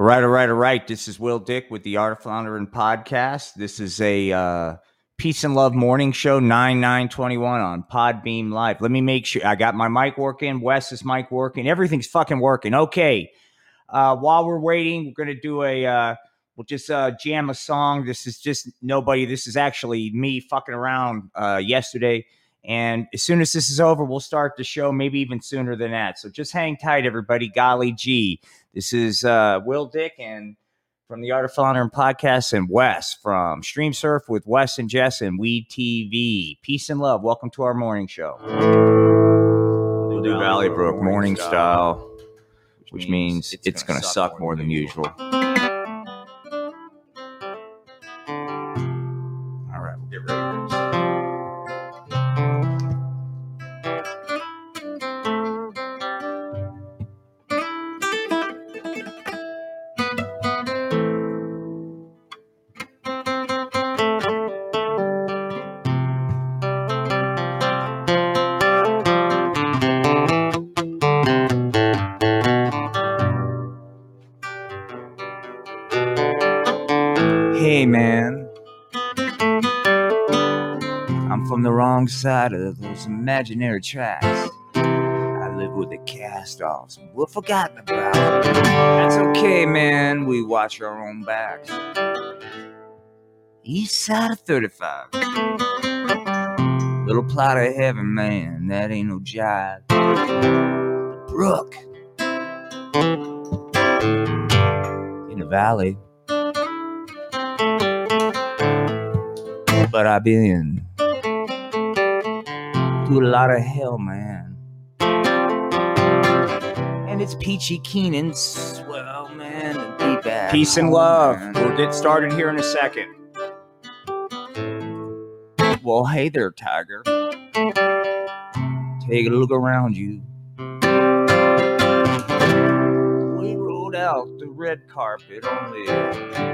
All right, all right, all right. This is Will Dick with the Art of Floundering podcast. This is a uh, peace and love morning show, 9 9 21 on Podbean Live. Let me make sure I got my mic working. Wes's mic working. Everything's fucking working. Okay. Uh, while we're waiting, we're going to do a, uh, we'll just uh, jam a song. This is just nobody. This is actually me fucking around uh, yesterday. And as soon as this is over, we'll start the show, maybe even sooner than that. So just hang tight, everybody. Golly gee. This is uh, Will Dick and from the Art of Floundering podcast and Wes from Stream Surf with Wes and Jess and Weed TV. Peace and love. Welcome to our morning show. We'll do Valley Brook morning style, which means it's going to suck more than usual. All from the wrong side of those imaginary tracks. I live with the cast offs. We're forgotten about. That's okay, man. We watch our own backs. East side of 35. Little plot of heaven, man. That ain't no jive. Brook. In the valley. but I've been through a lot of hell, man. And it's Peachy Keenan, swell, man, to be back. Peace and love. man. We'll get started here in a second. Well, hey there, Tiger. Take a look around you. We rolled out the red carpet on the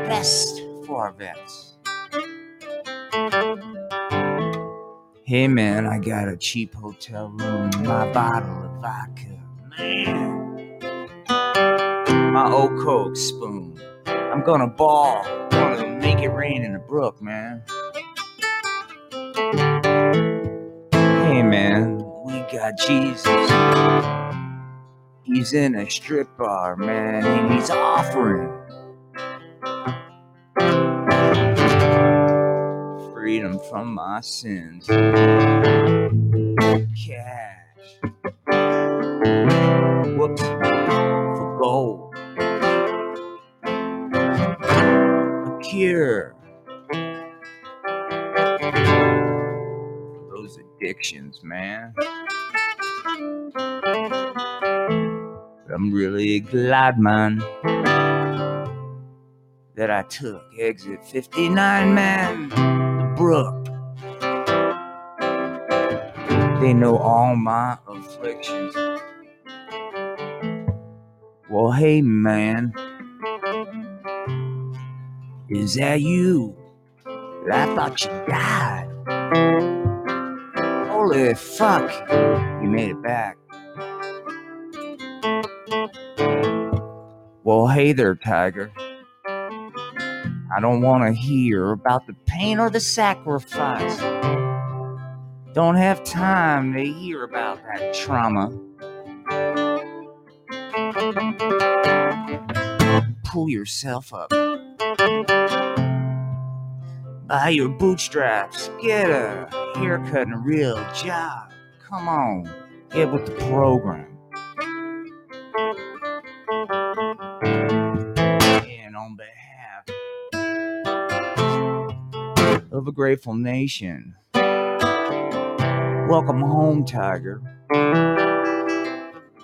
best for our vets. Hey man, I got a cheap hotel room, my bottle of vodka, man. My old Coke spoon. I'm gonna ball, I'm gonna make it rain in the brook, man. Hey man, we got Jesus. He's in a strip bar, man, and he's offering freedom from my sins. Cash. Whoops. For gold. A cure. Those addictions, man. I'm really glad, man, that I took exit 59, man. The brook. They know all my afflictions. Well, hey, man. Is that you? I thought you died. Holy fuck. You made it back. Well, hey there, Tiger. I don't want to hear about the pain or the sacrifice. Don't have time to hear about that trauma. Pull yourself up. Buy your bootstraps. Get a haircut and a real job. Come on, get with the program. A grateful nation, welcome home, Tiger.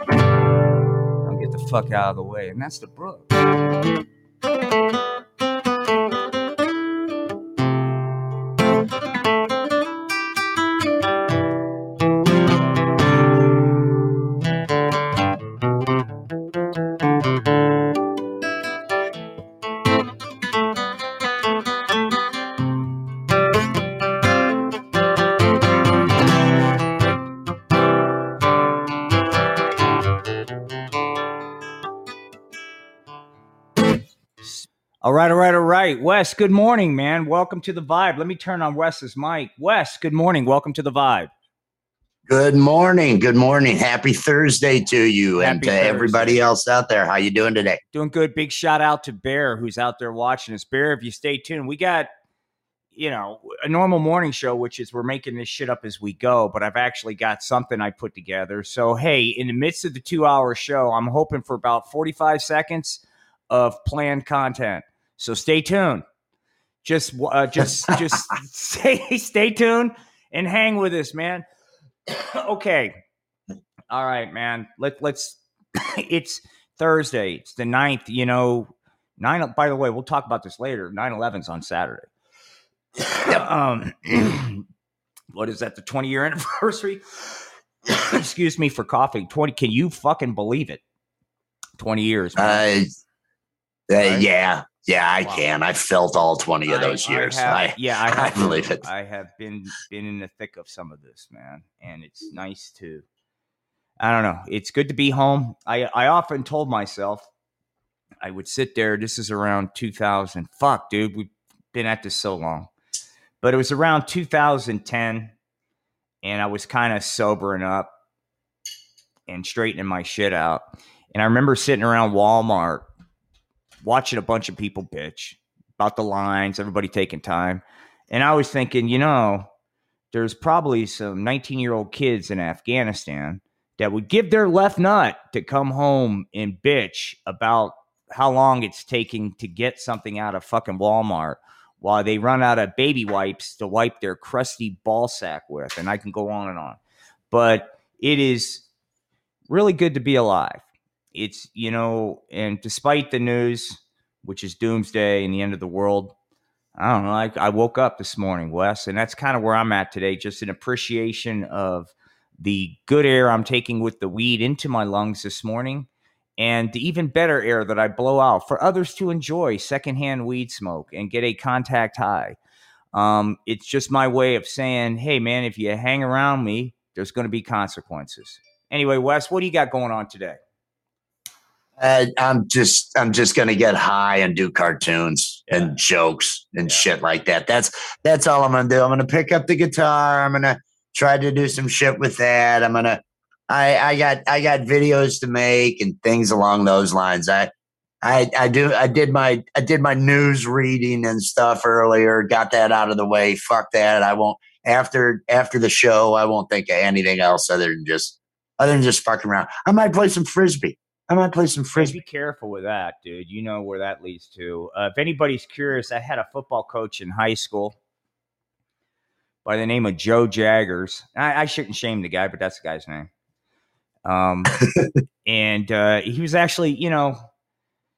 Now get the fuck out of the way, and that's the brook. Right, all right, all right. Wes, good morning, man. Welcome to the vibe. Let me turn on Wes's mic. Wes, good morning. Welcome to the vibe. Good morning. Good morning. Happy Thursday to you and to Thursday. everybody else out there. How you doing today? Doing good. Big shout out to Bear, who's out there watching us. Bear, if you stay tuned, we got, you know, a normal morning show, which is we're making this shit up as we go, but I've actually got something I put together. So, hey, in the midst of the two hour show, I'm hoping for about 45 seconds of planned content. So stay tuned. Just, uh, just, just stay, stay tuned and hang with us, man. okay. All right, man. Let, let's, it's Thursday. It's the ninth, you know, nine, by the way, we'll talk about this later. 9 11's on Saturday. um, what is that? The 20 year anniversary? Excuse me for coughing. 20. Can you fucking believe it? 20 years. man. Uh, uh, Right? Yeah. Yeah, I Wow. can. I felt all 20 of those I years. have- I, yeah, I, I believe it. I have been been in the thick of some of this, man, and it's nice to. I don't know. It's good to be home. I I often told myself I would sit there. This is around 2000. Fuck, dude, we've been at this so long, but it was around 2010, and I was kind of sobering up and straightening my shit out. And I remember sitting around Walmart watching a bunch of people bitch about the lines, everybody taking time. And I was thinking, you know, there's probably some 19 year old kids in Afghanistan that would give their left nut to come home and bitch about how long it's taking to get something out of fucking Walmart while they run out of baby wipes to wipe their crusty ball sack with. And I can go on and on. But it is really good to be alive. It's, you know, and despite the news, which is doomsday and the end of the world, I don't know. I, I woke up this morning, Wes, and that's kind of where I'm at today. Just an appreciation of the good air I'm taking with the weed into my lungs this morning, and the even better air that I blow out for others to enjoy secondhand weed smoke and get a contact high. Um, it's just my way of saying, hey, man, if you hang around me, there's going to be consequences. Anyway, Wes, what do you got going on today? Uh, I'm just I'm just gonna get high and do cartoons Yeah. and jokes and Yeah. shit like that. That's that's all I'm gonna do. I'm gonna pick up the guitar. I'm gonna try to do some shit with that. I'm gonna I I got I got videos to make and things along those lines. I I I do I did my I did my news reading and stuff earlier. Got that out of the way. Fuck that. I won't after after the show. I won't think of anything else other than just other than just fucking around. I might play some frisbee. I might play some frisbee. be careful with that, dude. You know where that leads to. Uh, if anybody's curious, I had a football coach in high school by the name of Joe Jaggers. I, I shouldn't shame the guy, but that's the guy's name. Um, and uh, he was actually, you know,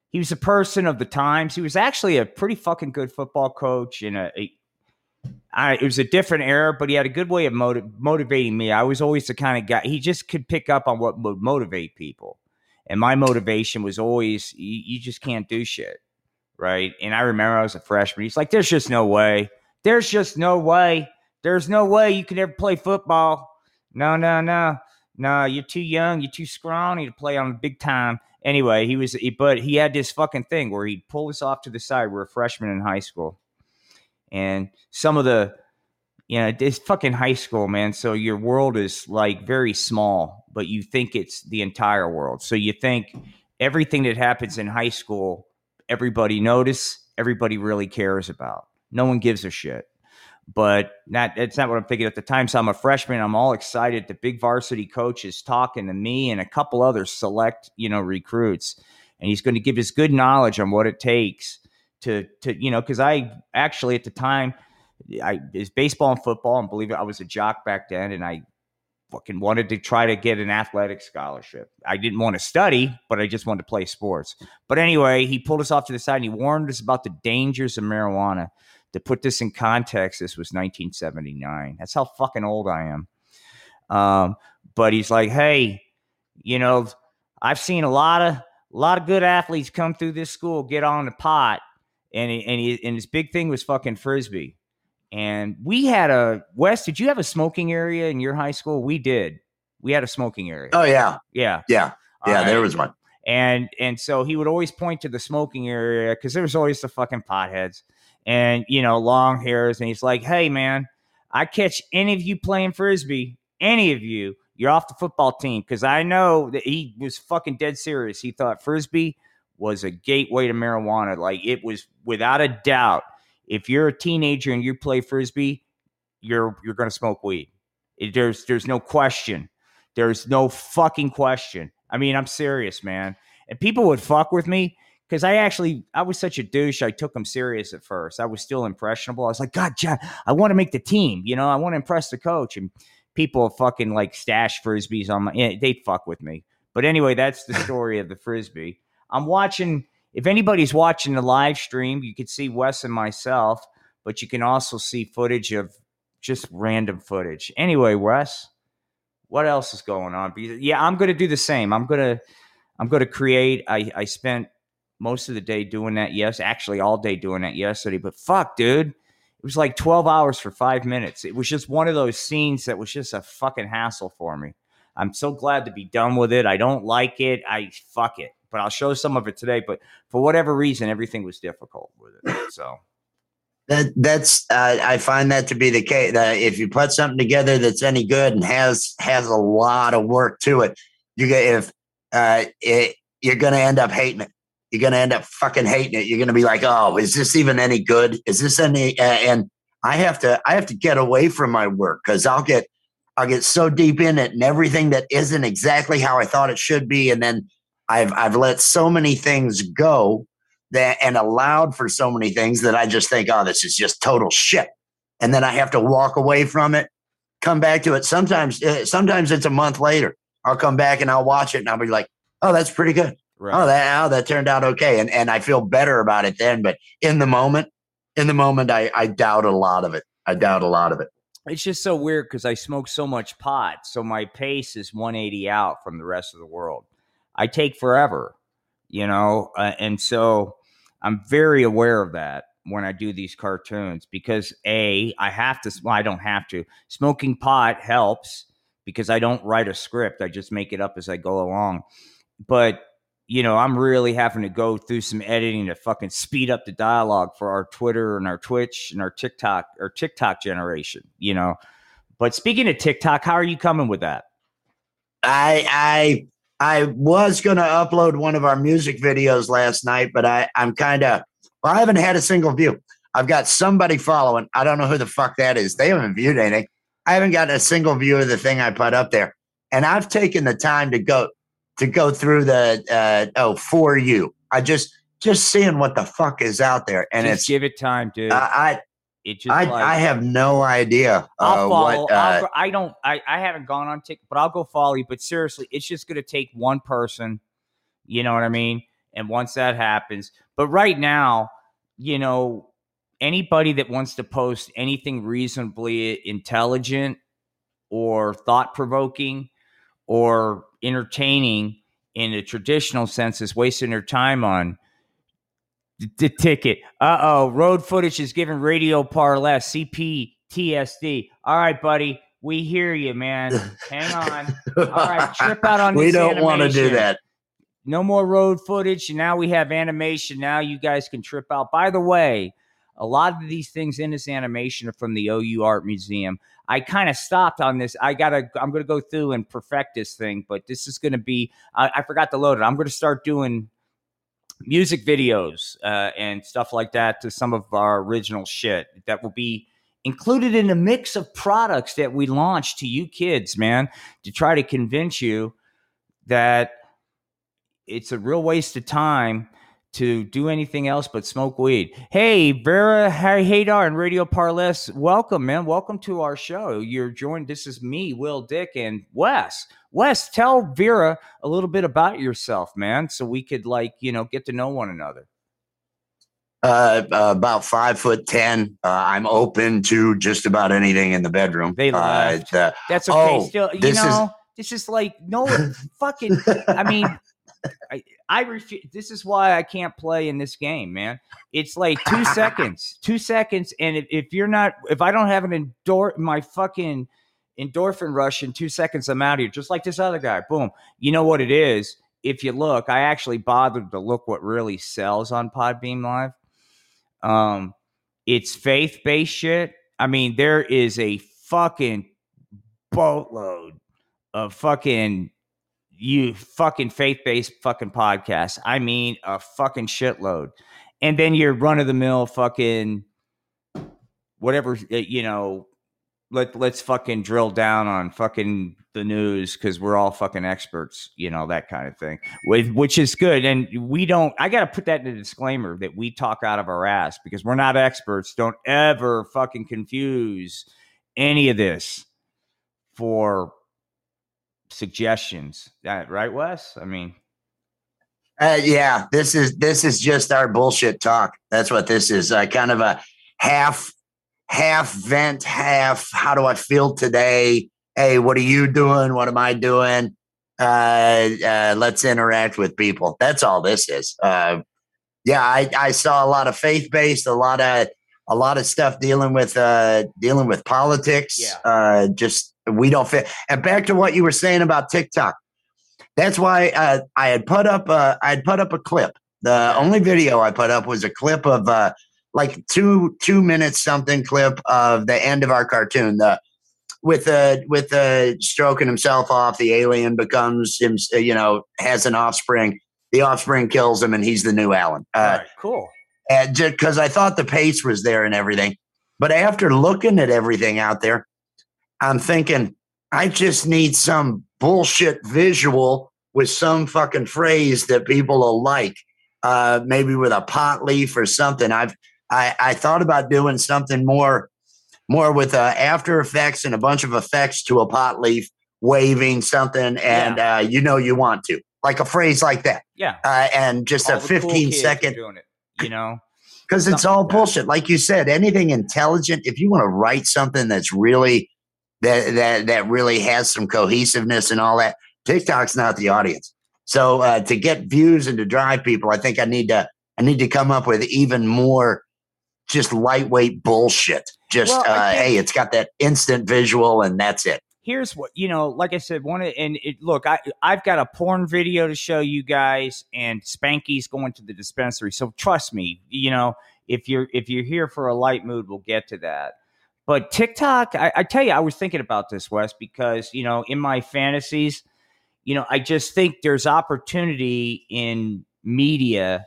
he was a person of the times. He was actually a pretty fucking good football coach, and a, a I, it was a different era, but he had a good way of motiv- motivating me. I was always the kind of guy he just could pick up on what would motivate people, and my motivation was always you, you just can't do shit, right? And I remember I was a freshman. He's like, "There's just no way. There's just no way. There's no way you can ever play football. No, no, no, no. You're too young. You're too scrawny to play on the big time." Anyway, he was, he, but he had this fucking thing where he'd pull us off to the side. We're a freshman in high school, and some of the you know, it's fucking high school, man. So your world is like very small, but you think it's the entire world. So you think everything that happens in high school, everybody notice, everybody really cares about. No one gives a shit. But not that's not what I'm thinking at the time. So I'm a freshman. I'm all excited. The big varsity coach is talking to me and a couple other select, you know, recruits. And he's going to give us good knowledge on what it takes to to, you know, because I actually at the time I is baseball and football, and believe it, I was a jock back then, and I fucking wanted to try to get an athletic scholarship. I didn't want to study, but I just wanted to play sports. But anyway, he pulled us off to the side and he warned us about the dangers of marijuana. To put this in context, this was 1979. That's how fucking old I am. Um, but he's like, hey, you know, I've seen a lot of a lot of good athletes come through this school, get on the pot, and and he, and his big thing was fucking frisbee. And we had a Wes. Did you have a smoking area in your high school? We did. We had a smoking area. Oh yeah, yeah, yeah, yeah. There was one. And and so he would always point to the smoking area because there was always the fucking potheads and you know long hairs. And he's like, "Hey man, I catch any of you playing frisbee, any of you, you're off the football team." Because I know that he was fucking dead serious. He thought frisbee was a gateway to marijuana. Like it was without a doubt. If you're a teenager and you play frisbee, you're you're going to smoke weed. It, there's there's no question. There's no fucking question. I mean, I'm serious, man. And people would fuck with me because I actually I was such a douche. I took them serious at first. I was still impressionable. I was like, God, John, I want to make the team. You know, I want to impress the coach. And people fucking like stash frisbees on my. Yeah, they'd fuck with me. But anyway, that's the story of the frisbee. I'm watching. If anybody's watching the live stream, you can see Wes and myself, but you can also see footage of just random footage. Anyway, Wes, what else is going on? Yeah, I'm going to do the same. I'm going to I'm going to create. I I spent most of the day doing that. Yes, actually all day doing that yesterday. But fuck, dude, it was like 12 hours for five minutes. It was just one of those scenes that was just a fucking hassle for me. I'm so glad to be done with it. I don't like it. I fuck it. But I'll show some of it today. But for whatever reason, everything was difficult with it. So that that's uh, I find that to be the case. That if you put something together that's any good and has has a lot of work to it, you get if uh, it, you're going to end up hating it. You're going to end up fucking hating it. You're going to be like, oh, is this even any good? Is this any? Uh, and I have to I have to get away from my work because I'll get I'll get so deep in it and everything that isn't exactly how I thought it should be, and then I've I've let so many things go that and allowed for so many things that I just think, oh, this is just total shit. And then I have to walk away from it, come back to it. Sometimes, uh, sometimes it's a month later. I'll come back and I'll watch it and I'll be like, oh, that's pretty good. Right. Oh, that oh, that turned out okay, and and I feel better about it then. But in the moment, in the moment, I I doubt a lot of it. I doubt a lot of it. It's just so weird because I smoke so much pot, so my pace is 180 out from the rest of the world. I take forever you know, uh, and so I'm very aware of that when I do these cartoons because a I have to. Well, I don't have to. Smoking pot helps because I don't write a script. I just make it up as I go along. But you know, I'm really having to go through some editing to fucking speed up the dialogue for our Twitter and our Twitch and our TikTok or TikTok generation. You know. But speaking of TikTok, how are you coming with that? I I I was going to upload one of our music videos last night, but I, I'm kind of, well, I haven't had a single view. I've got somebody following. I don't know who the fuck that is. They haven't viewed anything. I haven't gotten a single view of the thing I put up there. And I've taken the time to go to go through the uh, oh for you. I just just seeing what the fuck is out there, and just it's give it time, dude. Uh, I it just I, like, I have no idea. I'll uh, follow. What, uh, I'll, I don't. I, I haven't gone on TikTok, but I'll go follow you. But seriously, it's just going to take one person. You know what I mean? And once that happens, but right now, you know, anybody that wants to post anything reasonably intelligent or thought provoking or entertaining in a traditional sense is wasting their time on the ticket. Uh oh, road footage is giving radio parlay CPTSD. All right, buddy, we hear you, man. Hang on. All right, trip out on. This. We don't want to do that. No more road footage. Now we have animation. Now you guys can trip out. By the way, a lot of these things in this animation are from the OU Art Museum. I kind of stopped on this. I gotta. I'm gonna go through and perfect this thing, but this is gonna be. I, I forgot to load it. I'm gonna start doing music videos uh, and stuff like that to some of our original shit that will be included in a mix of products that we launch to you kids, man, to try to convince you that it's a real waste of time to do anything else but smoke weed. Hey, Vera Haydar and Radio Parless, welcome, man. Welcome to our show. You're joined. This is me, Will Dick, and Wes. Wes, tell Vera a little bit about yourself, man, so we could like you know get to know one another. Uh, uh, about five foot ten. Uh, I'm open to just about anything in the bedroom. They uh, left. That's okay. Oh, Still, you know, is- this is like no fucking. I mean, I, I refuse. This is why I can't play in this game, man. It's like two seconds, two seconds, and if, if, you're not, if I don't have an endor my fucking endorphin rush in two seconds, I'm out of here. Just like this other guy. Boom. You know what it is? if you look, I actually bothered to look what really sells on Podbean Live. Um, it's faith based shit. I mean, there is a fucking boatload of fucking you fucking faith based fucking podcasts. I mean, a fucking shitload. And then your run of the mill fucking whatever, you know, let, let's fucking drill down on fucking the news because we're all fucking experts, you know, that kind of thing, with, which is good. And we don't, I got to put that in a disclaimer that we talk out of our ass because we're not experts. Don't ever fucking confuse any of this for suggestions. That right, Wes? I mean, uh, yeah, this is this is just our bullshit talk. That's what this is. Uh, kind of a half half vent, half how do I feel today? Hey, what are you doing? What am I doing? Uh, uh, let's interact with people. That's all this is. Uh, yeah, I, I saw a lot of faith based, a lot of a lot of stuff dealing with uh, dealing with politics. Yeah. Uh, just we don't fit. And back to what you were saying about TikTok. That's why uh, I had put up uh, I had put up a clip. The only video I put up was a clip of uh, like two two minutes something clip of the end of our cartoon. The with a with a stroking himself off, the alien becomes him. You know, has an offspring. The offspring kills him, and he's the new Alan. Uh, right, cool. And just because I thought the pace was there and everything, but after looking at everything out there, I'm thinking I just need some bullshit visual with some fucking phrase that people will like. Uh, maybe with a pot leaf or something. I've I, I thought about doing something more more with uh, After Effects and a bunch of effects to a pot leaf waving something, and Yeah. uh, you know you want to like a phrase like that, Yeah. uh, and just All a the cool 15 kids are second doing it, you know. because it's all like bullshit. Like you said, anything intelligent. If you want to write something that's really that that that really has some cohesiveness and all that, TikTok's not the audience. So uh, to get views and to drive people, I think I need to I need to come up with even more just lightweight bullshit. Just Well, uh, hey, it's got that instant visual and that's it. here's what you know like i said one and it look i i've got a porn video to show you guys and spanky's going to the dispensary so trust me you know if you're if you're here for a light mood we'll get to that but tiktok i, I tell you i was thinking about this wes because you know in my fantasies you know i just think there's opportunity in media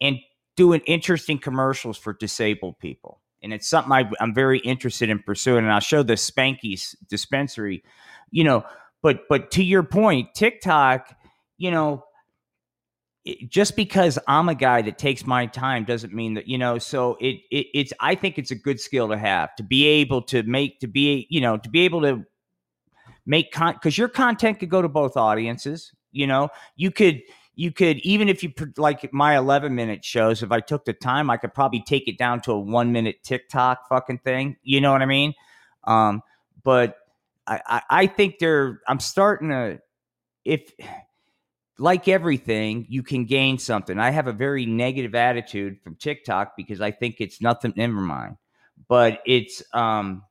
and doing interesting commercials for disabled people and it's something I, I'm very interested in pursuing. And I'll show the Spanky's dispensary, you know. But but to your point, TikTok, you know, just because I'm a guy that takes my time doesn't mean that you know. So it, it it's I think it's a good skill to have to be able to make to be you know to be able to make con because your content could go to both audiences. You know, you could you could even if you like my 11 minute shows if i took the time i could probably take it down to a one minute tiktok fucking thing you know what i mean um but i i, I think they're i'm starting to if like everything you can gain something. I have a very negative attitude from tiktok because i think it's nothing never mind. But it's um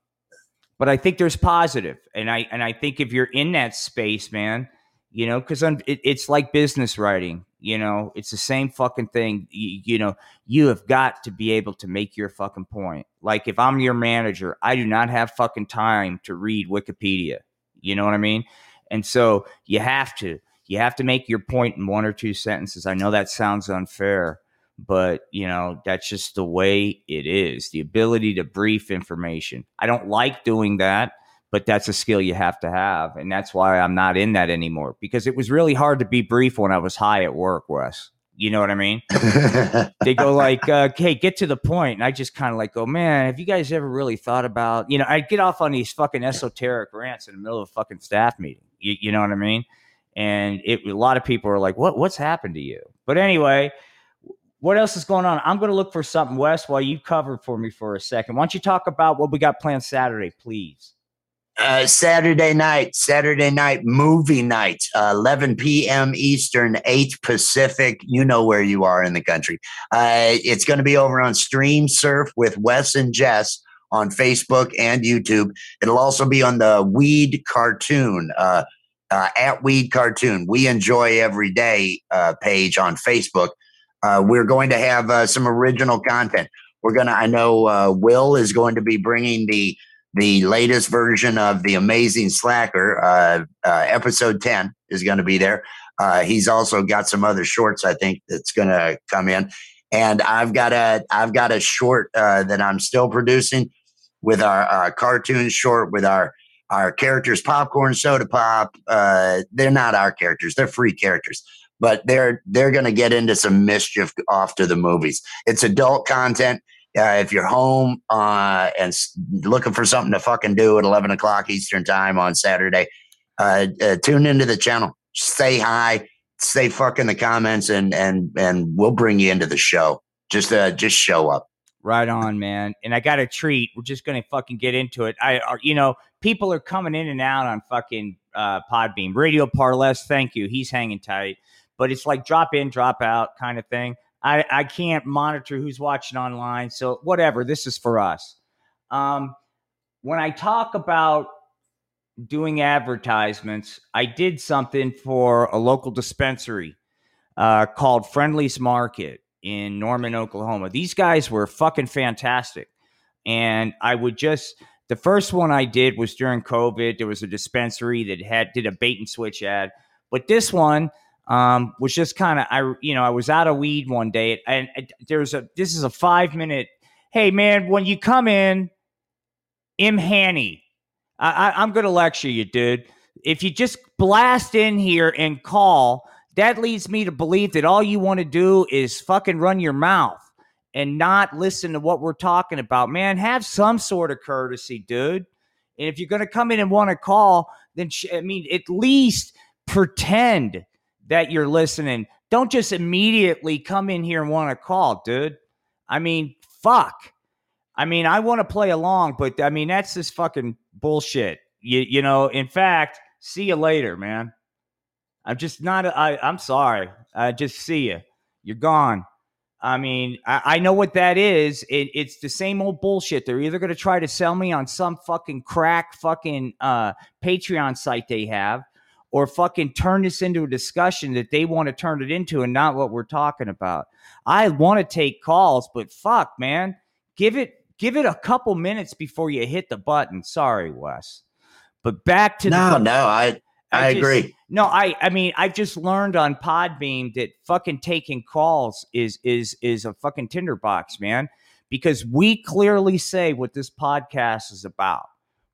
but i think there's positive. And i and i think if you're in that space man you know because it, it's like business writing you know? It's the same fucking thing. You, you know you have got to be able to make your fucking point. Like if i'm your manager i do not have fucking time to read wikipedia. You know what i mean? And so you have to you have to make your point in one or two sentences. I know that sounds unfair but you know that's just the way it is. The ability to brief information. I don't like doing that but that's a skill you have to have and that's why i'm not in that anymore because it was really hard to be brief when i was high at work wes. You know what i mean? They go like uh, hey get to the point," and i just kind of like go man have you guys ever really thought about you know i get off on these fucking esoteric rants in the middle of a fucking staff meeting. You, you know what i mean and it a lot of people are like what what's happened to you but anyway what else is going on i'm going to look for something wes while you cover for me for a second why don't you talk about what we got planned saturday please Uh, Saturday night, Saturday night movie night, uh, 11 p.m. Eastern, 8 Pacific. You know where you are in the country. Uh, it's going to be over on Stream Surf with Wes and Jess on Facebook and YouTube. It'll also be on the Weed Cartoon. Uh, at Weed Cartoon. We enjoy every day uh, page on Facebook. Uh, we're going to have uh, some original content. We're gonna. I know uh, Will is going to be bringing the the latest version of the Amazing Slacker. Uh, episode ten is going to be there. He's also got some other shorts. I think that's going to come in, and I've got a I've got a short that I'm still producing with our, our cartoon short with our our characters popcorn soda pop uh, they're not our characters. They're free characters. But they're they're going to get into some mischief off to the movies. It's adult content. Uh, if you're home uh, and looking for something to fucking do at 11 o'clock eastern time on saturday uh, uh, tune into the channel. Say hi. Say fuck in the comments and and and we'll bring you into the show. Just uh just show up. Right on, man. And I got a treat. We're just gonna fucking get into it. I, are, you know, people are coming in and out on fucking uh, Podbean. Radio Parless, thank you. He's hanging tight, but it's like drop in, drop out kind of thing. I, I can't monitor who's watching online, so whatever. This is for us. Um, when I talk about doing advertisements, I did something for a local dispensary uh, called Friendly's Market in Norman, Oklahoma. These guys were fucking fantastic. And I would just the first one I did was during COVID. There was a dispensary that had did a bait and switch ad. But this one um, was just kind of I you know, I was out of weed one day and, and there's a this is a five minute, hey man, when you come in, Im Hanny, I, I, I'm gonna lecture you, dude. If you just blast in here and call, that leads me to believe that all you want to do is fucking run your mouth and not listen to what we're talking about. Man, have some sort of courtesy, dude. And if you're going to come in and want to call, then sh- I mean, at least pretend that you're listening. Don't just immediately come in here and want to call, dude. I mean, fuck. I mean, I want to play along, but I mean, that's just fucking bullshit. You, you know, in fact, see you later, man. I'm just not. I, I'm sorry. I just see you. You're gone. I mean, I, I know what that is. It, it's the same old bullshit. They're either going to try to sell me on some fucking crack fucking uh, Patreon site they have, or fucking turn this into a discussion that they want to turn it into and not what we're talking about. I want to take calls, but fuck, man, give it give it a couple minutes before you hit the button. Sorry, Wes. But back to no the, no i i, just- agree no, I I mean I just learned on Podbean that fucking taking calls is is is a fucking tinderbox, man. Because we clearly say what this podcast is about,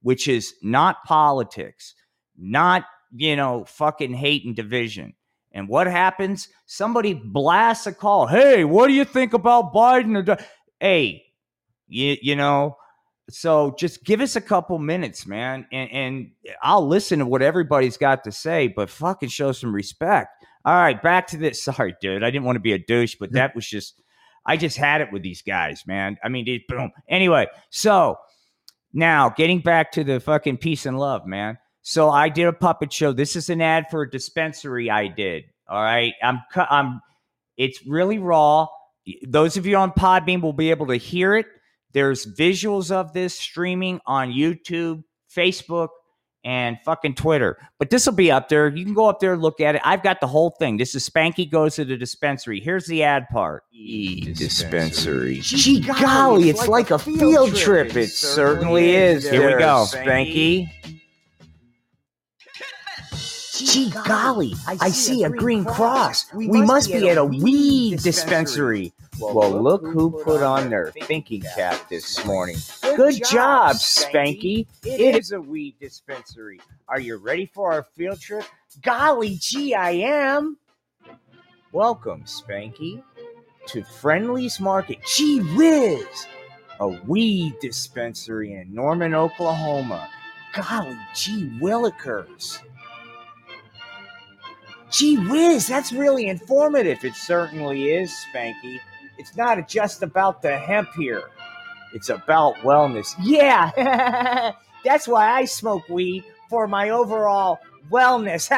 which is not politics, not you know fucking hate and division. And what happens? Somebody blasts a call. Hey, what do you think about Biden? Hey, you you know. So just give us a couple minutes, man, and, and I'll listen to what everybody's got to say, but fucking show some respect. All right, back to this. Sorry, dude. I didn't want to be a douche, but that was just, I just had it with these guys, man. I mean, it, boom. Anyway, so now getting back to the fucking peace and love, man. So I did a puppet show. This is an ad for a dispensary I did. All right. I'm, I'm, it's really raw. Those of you on Podbean will be able to hear it. There's visuals of this streaming on YouTube, Facebook, and fucking Twitter. But this will be up there. You can go up there and look at it. I've got the whole thing. This is Spanky goes to the dispensary. Here's the ad part. E dispensary. Gee golly, it's like a field trip. It certainly is. Here we go. Spanky. Gee golly, I see a green cross. We must be at a weed dispensary. Well, look who put on their thinking cap this morning. Good job, Spanky. It is a weed dispensary. Are you ready for our field trip? Golly gee, I am. Welcome, Spanky, to Friendly's Market. Gee whiz! A weed dispensary in Norman, Oklahoma. Golly gee willikers. Gee whiz, that's really informative. It certainly is, Spanky. It's not just about the hemp here. It's about wellness. Yeah, that's why I smoke weed for my overall wellness.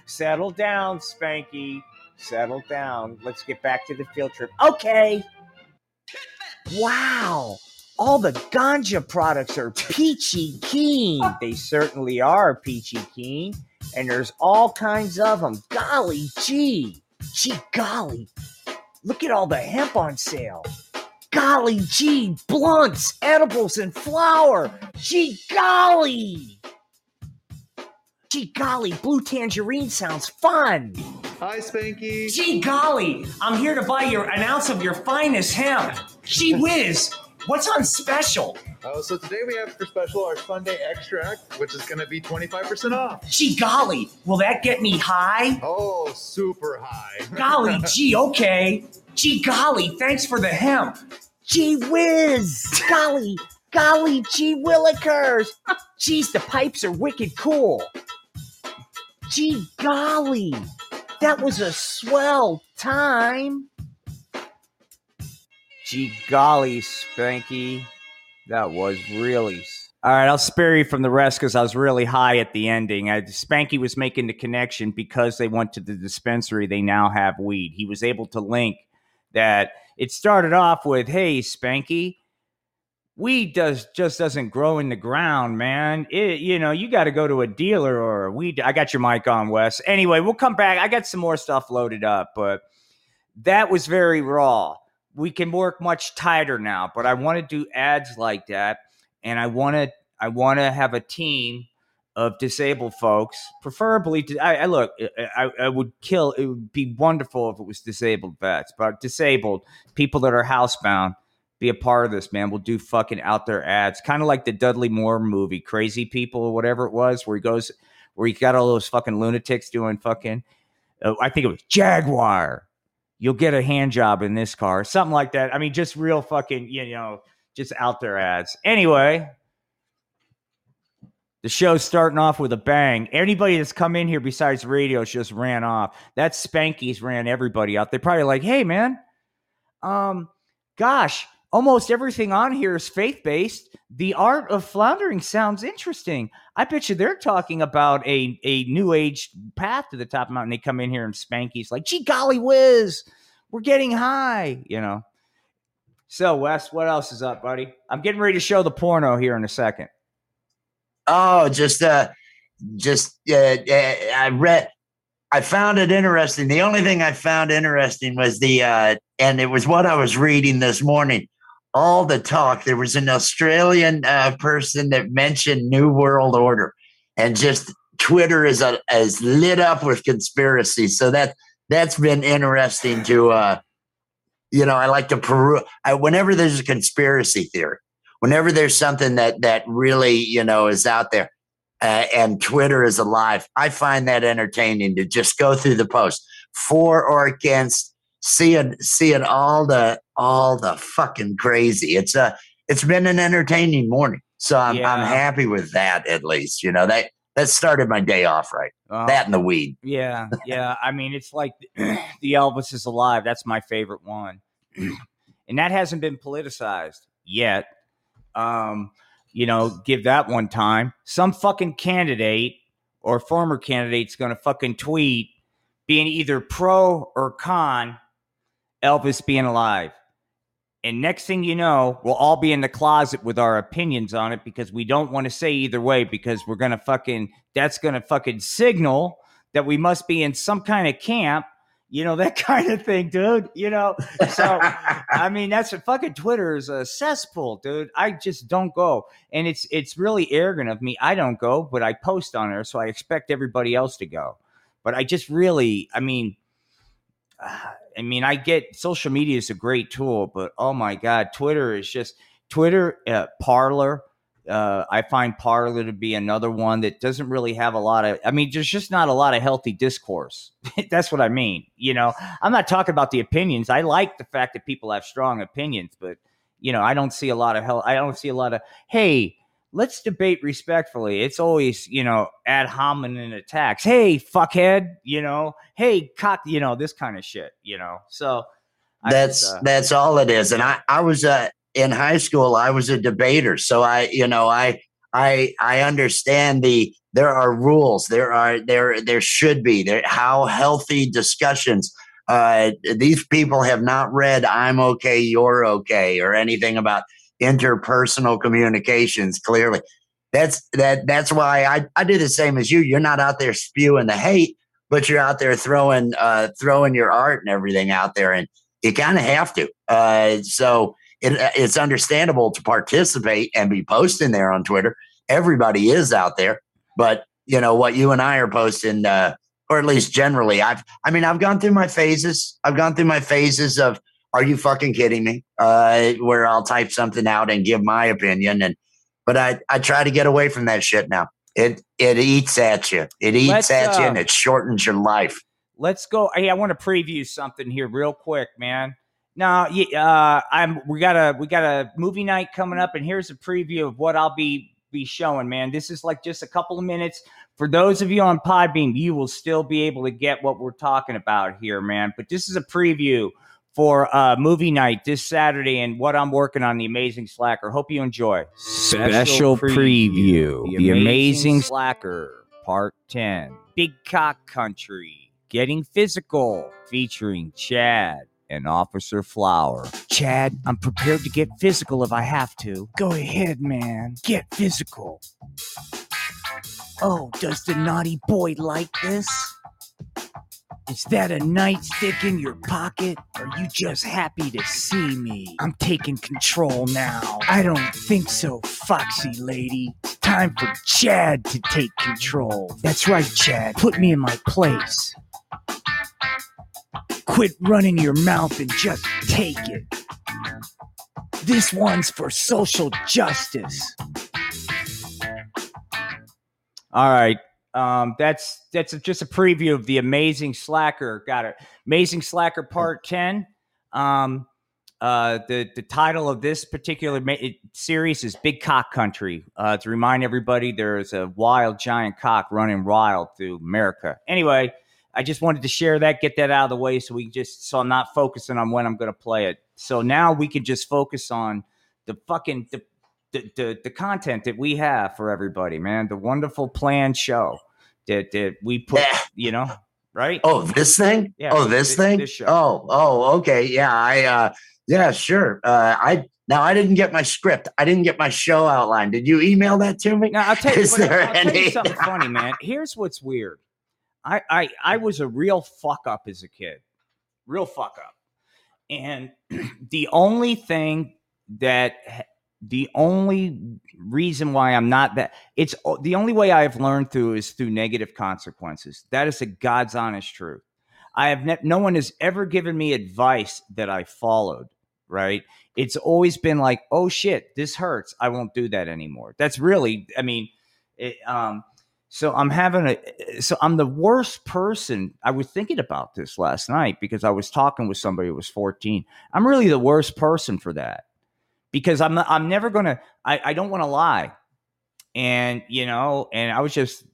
Settle down, Spanky. Settle down. Let's get back to the field trip. Okay. Wow. All the ganja products are peachy keen. They certainly are peachy keen. and there's all kinds of them. Golly gee, gee golly, look at all the hemp on sale. Golly gee, blunts, edibles, and flour. Gee golly. Gee golly, blue tangerine sounds fun. Hi, Spanky. Gee golly, I'm here to buy your an ounce of your finest hemp. Gee whiz, what's on special? Oh, so today we have for special our Sunday extract, which is going to be 25% off. Gee golly, will that get me high? Oh, super high. Golly gee, okay. Gee golly, thanks for the hemp. Gee whiz, golly, golly gee willikers. Geez, the pipes are wicked cool. Gee golly, that was a swell time. Gee golly, Spanky, that was really. All right, I'll spare you from the rest because I was really high at the ending. I, Spanky was making the connection because they went to the dispensary. They now have weed. He was able to link that. It started off with, "Hey, Spanky, weed does just doesn't grow in the ground, man. It, you know, you got to go to a dealer or a weed. I got your mic on, Wes. Anyway, we'll come back. I got some more stuff loaded up, but that was very raw. We can work much tighter now, but I want to do ads like that, and I want to I want to have a team of disabled folks, preferably. I, I look, I, I would kill. It would be wonderful if it was disabled vets, but disabled people that are housebound be a part of this, man. We'll do fucking out there ads, kind of like the Dudley Moore movie, Crazy People or whatever it was, where he goes, where he got all those fucking lunatics doing fucking. Uh, I think it was Jaguar. You'll get a hand job in this car, something like that. I mean, just real fucking, you know, just out there ads. Anyway, the show's starting off with a bang. Anybody that's come in here besides radios just ran off. That Spanky's ran everybody out. They're probably like, hey, man, um, gosh, almost everything on here is faith based. The art of floundering sounds interesting. I bet you they're talking about a, a new age path to the top of mountain. They come in here and Spanky's like, gee golly whiz, we're getting high, you know. So, Wes, what else is up, buddy? I'm getting ready to show the porno here in a second. Oh, just uh, just uh, uh, I read. I found it interesting. The only thing I found interesting was the, uh, and it was what I was reading this morning. All the talk. There was an Australian uh, person that mentioned New World Order, and just Twitter is a, is lit up with conspiracy. So that that's been interesting to, uh, you know, I like to peruse. I, whenever there's a conspiracy theory, whenever there's something that that really you know is out there uh, and twitter is alive i find that entertaining to just go through the post for or against seeing seeing all the all the fucking crazy it's a it's been an entertaining morning so i'm i'm happy with that at least you know that that started my day off right Uh, that and the weed Yeah, yeah. I mean, it's like the Elvis is alive. That's my favorite one, and that hasn't been politicized yet. Um, you know, give that one time. Some fucking candidate or former candidate's going to fucking tweet being either pro or con Elvis being alive. And next thing you know, we'll all be in the closet with our opinions on it because we don't want to say either way because we're going to fucking, that's going to fucking signal that we must be in some kind of camp, you know, that kind of thing, dude. You know, so I mean, that's a fucking Twitter is a cesspool, dude. I just don't go, and it's it's really arrogant of me. I don't go, but I post on there, so I expect everybody else to go. But I just really, I mean, uh, I mean, I get social media is a great tool, but oh my god, Twitter is just Twitter, uh, Parler. Uh, I find Parler to be another one that doesn't really have a lot of. I mean, there's just not a lot of healthy discourse. That's what I mean. You know, I'm not talking about the opinions. I like the fact that people have strong opinions, but you know, I don't see a lot of hell. I don't see a lot of hey, let's debate respectfully. It's always you know ad hominem attacks. Hey, fuckhead. You know, hey, cock. You know, this kind of shit. You know, so I that's uh, that's all it is and i i was uh in high school i was a debater so i you know i i i understand the there are rules there are there there should be there how healthy discussions uh these people have not read i'm okay you're okay or anything about interpersonal communications clearly that's that that's why I, I do the same as you. You're not out there spewing the hate, but you're out there throwing uh throwing your art and everything out there and you kind of have to. Uh so it, it's understandable to participate and be posting there on Twitter. Everybody is out there, but you know what you and I are posting uh or at least generally I've I mean I've gone through my phases. I've gone through my phases of are you fucking kidding me? Uh, where I'll type something out and give my opinion, and but I I try to get away from that shit now. It it eats at you. It eats Let's, at you, uh, and it shortens your life. Let's go. Hey, I want to preview something here real quick, man. Now, yeah, uh, I'm we got a we got a movie night coming up, and here's a preview of what I'll be be showing, man. This is like just a couple of minutes. For those of you on Podbean, you will still be able to get what we're talking about here, man. But this is a preview for uh, movie night this Saturday and what I'm working on, The Amazing Slacker. Hope you enjoy. Special preview The Amazing Slacker, Part 10. Big Cock Country, Getting Physical, featuring Chad and Officer Flower. Chad, I'm prepared to get physical if I have to. Go ahead, man. Get physical. Oh, does the naughty boy like this? Is that a nightstick in your pocket? Are you just happy to see me? I'm taking control now. I don't think so, Foxy lady. It's time for Chad to take control. That's right, Chad. Put me in my place. Quit running your mouth and just take it. This one's for social justice. All right. Um, that's that's just a preview of the Amazing Slacker. Got it. Amazing Slacker Part Ten. Um, uh, the the title of this particular ma- series is Big Cock Country. Uh, to remind everybody, there's a wild giant cock running wild through America. Anyway, I just wanted to share that, get that out of the way, so we just so I'm not focusing on when I'm going to play it. So now we can just focus on the fucking the the, the, the content that we have for everybody, man. The wonderful planned show that, that we put, Yeah. you know, right? Oh, this thing? Yeah, Oh, this thi- thing? this. Oh, oh, okay. Yeah, I uh yeah, sure. Uh I now I didn't get my script. I didn't get my show outline. Did you email that to me? Now I'll tell you, Is but there I'll tell you something funny, man. Here's what's weird. I, I I was a real fuck up as a kid, real fuck up, and the only thing that the only reason why I'm not that it's the only way I've learned through is through negative consequences. That is a God's honest truth. I have ne- no one has ever given me advice that I followed. Right? It's always been like, oh shit, this hurts. I won't do that anymore. That's really, I mean, it, um, so I'm having a, so I'm the worst person. I was thinking about this last night because I was talking with somebody who was 14. I'm really the worst person for that because I'm I'm never gonna. I, I don't want to lie, and you know, and I was just,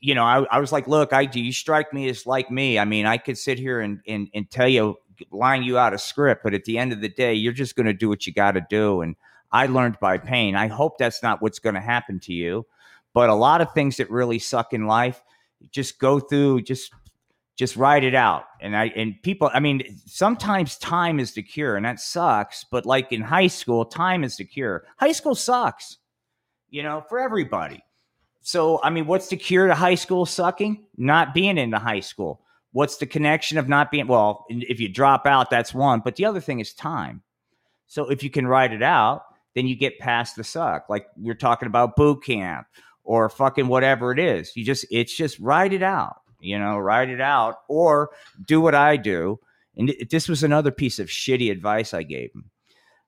you know, I, I was like, look, I do you strike me as like me. I mean, I could sit here and and, and tell you line you out a script, but at the end of the day, you're just gonna do what you got to do. And I learned by pain. I hope that's not what's to happen to you, but a lot of things that really suck in life, just go through, just just ride it out. And I and people, I mean, sometimes time is the cure, and that sucks. But like in high school, time is the cure. High school sucks, you know, for everybody. So I mean, what's the cure to high school sucking? Not being into high school. What's the connection of not being? Well, if you drop out, that's one. But the other thing is time. So if you can ride it out, then you get past the suck. Like we're talking about boot camp or fucking whatever it is. You just it's just ride it out you know, write it out or do what I do. And this was another piece of shitty advice I gave him.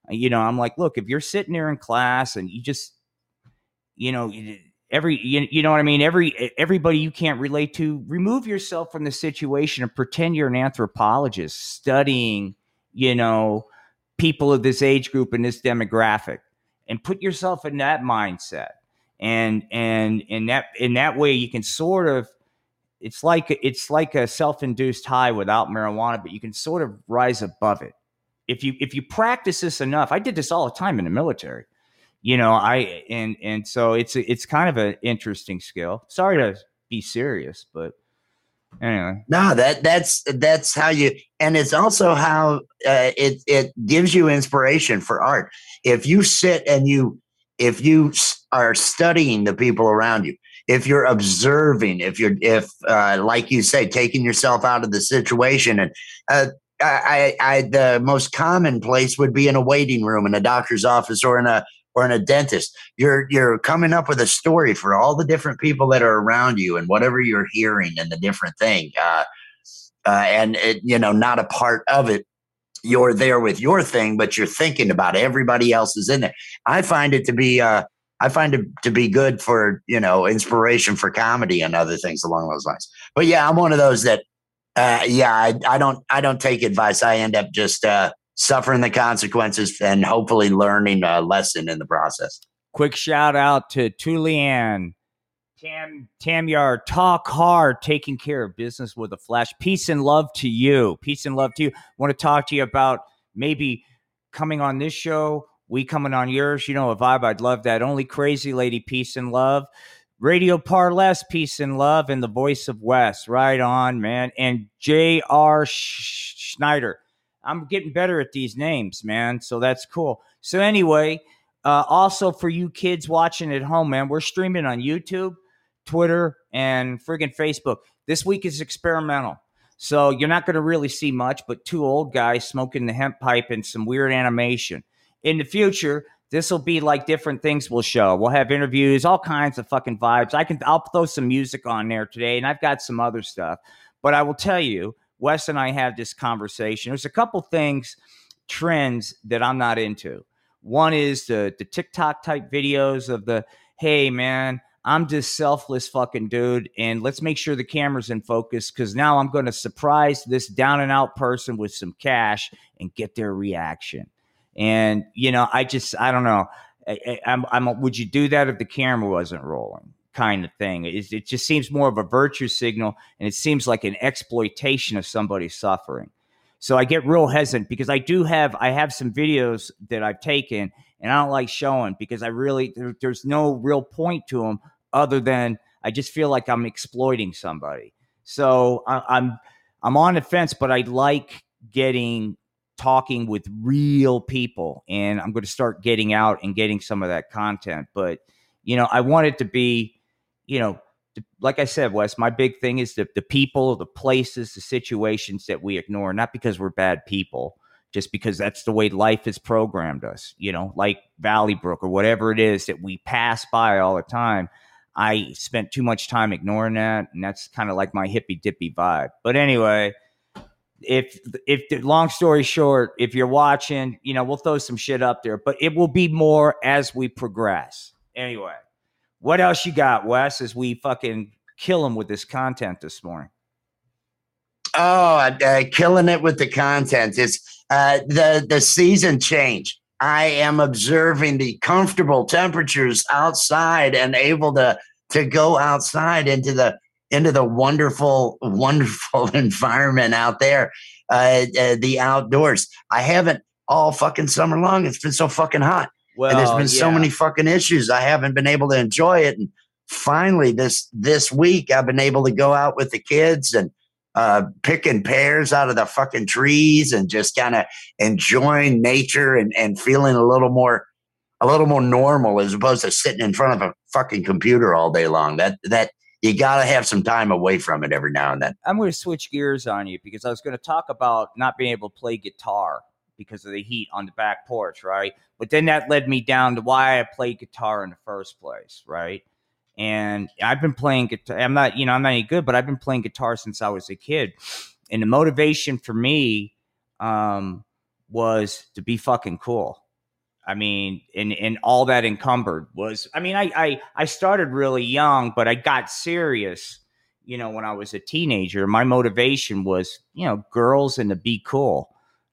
Uh, You know, I'm like, look, if you're sitting there in class and you just, you know, every, you, you know what I mean? Every, everybody you can't relate to, remove yourself from the situation and pretend you're an anthropologist studying, you know, people of this age group and this demographic and put yourself in that mindset. And, and, and that, in that way you can sort of, it's like it's like a self-induced high without marijuana but you can sort of rise above it. If you if you practice this enough i did this all the time in the military you know i and and so it's it's kind of an interesting skill. Sorry to be serious but anyway. No, that that's that's how you, and it's also how uh, it it gives you inspiration for art. If you sit and you if you are studying the people around you, if you're observing, if you're, if, uh, like you say, taking yourself out of the situation and, uh, I, I, the most common place would be in a waiting room in a doctor's office or in a, or in a dentist. You're, you're coming up with a story for all the different people that are around you and whatever you're hearing and the different thing. Uh, uh, and it, you know, not a part of it. You're there with your thing, but you're thinking about everybody else is in there. I find it to be, uh, I find it to be good for you know inspiration for comedy and other things along those lines. But yeah, I'm one of those that, uh, yeah, I, I don't, I don't take advice. I end up just uh, suffering the consequences and hopefully learning a lesson in the process. Quick shout out to Tulian, Tam Tamyar, talk hard, taking care of business with a flash. Peace and love to you. Peace and love to you. Want to talk to you about maybe coming on this show, we coming on yours. You know, a vibe. I'd love that. Only crazy lady, peace and love. Radio Parless, peace and love, and the voice of West. Right on, man. And J.R. Schneider. I'm getting better at these names, man. So that's cool. So anyway, uh, also for you kids watching at home, man, we're streaming on YouTube, Twitter, and friggin' Facebook. This week is experimental. So you're not going to really see much, but two old guys smoking the hemp pipe and some weird animation. In the future, this will be like different things we'll show. We'll have interviews, all kinds of fucking vibes. I can I'll throw some music on there today, and I've got some other stuff. But I will tell you, Wes and I had this conversation. There's a couple things, trends that I'm not into. One is the the TikTok type videos of the hey man, I'm just selfless fucking dude, and let's make sure the camera's in focus because now I'm going to surprise this down and out person with some cash and get their reaction. And you know, I just I don't know. I, I, I'm, I'm would you do that if the camera wasn't rolling? Kind of thing. It, it just seems more of a virtue signal, and it seems like an exploitation of somebody's suffering. So I get real hesitant because I do have I have some videos that I've taken and I don't like showing because I really there, there's no real point to them other than I just feel like I'm exploiting somebody. So I, I'm I'm on the fence, but I like getting talking with real people, and I'm going to start getting out and getting some of that content. But you know, I want it to be, you know, like I said, Wes, my big thing is the, the people, the places, the situations that we ignore, not because we're bad people, just because that's the way life has programmed us, you know, like Valley Brook or whatever it is that we pass by all the time. I spent too much time ignoring that, and that's kind of like my hippy dippy vibe. But anyway, if if long story short, if you're watching, you know, we'll throw some shit up there, but it will be more as we progress. Anyway, what else you got, Wes? As we fucking kill him with this content this morning. Oh, uh, killing it with the content. It's uh, the the season change. I am observing the comfortable temperatures outside and able to to go outside into the into the wonderful wonderful environment out there, uh, uh, the outdoors. I haven't all fucking summer long. It's been so fucking hot, Well, and there's been so many fucking issues. I haven't been able to enjoy it. And finally, this this week, I've been able to go out with the kids and uh, picking pears out of the fucking trees and just kind of enjoying nature and, and feeling a little more a little more normal as opposed to sitting in front of a fucking computer all day long. That that you got to have some time away from it every now and then. I'm going to switch gears on you because I was going to talk about not being able to play guitar because of the heat on the back porch, right? But then that led me down to why I played guitar in the first place, right? And I've been playing guitar. I'm not, you know, I'm not any good, but I've been playing guitar since I was a kid. And the motivation for me um, was to be fucking cool. I mean, and and all that encumbered was. I mean, I I I started really young, but I got serious. You know, when I was a teenager, my motivation was, you know, girls and to be cool.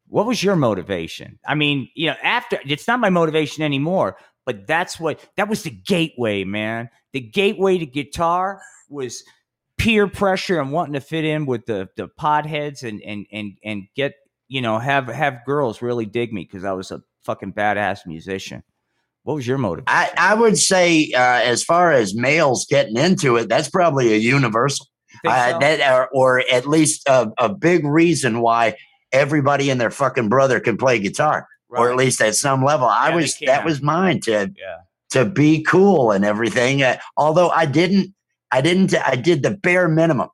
What was your motivation? I mean, you know, after it's not my motivation anymore, but that's what that was the gateway, man. The gateway to guitar was peer pressure and wanting to fit in with the the podheads and and and and get you know have have girls really dig me because I was a fucking badass musician. What was your motive? I, I would say, uh, as far as males getting into it, that's probably a universal. Uh, so? that, or, or at least a, a big reason why everybody and their fucking brother can play guitar, or at least at some level. I Yeah, they was that was mine to yeah. to be cool and everything. Uh, although I didn't, I didn't, I did the bare minimum.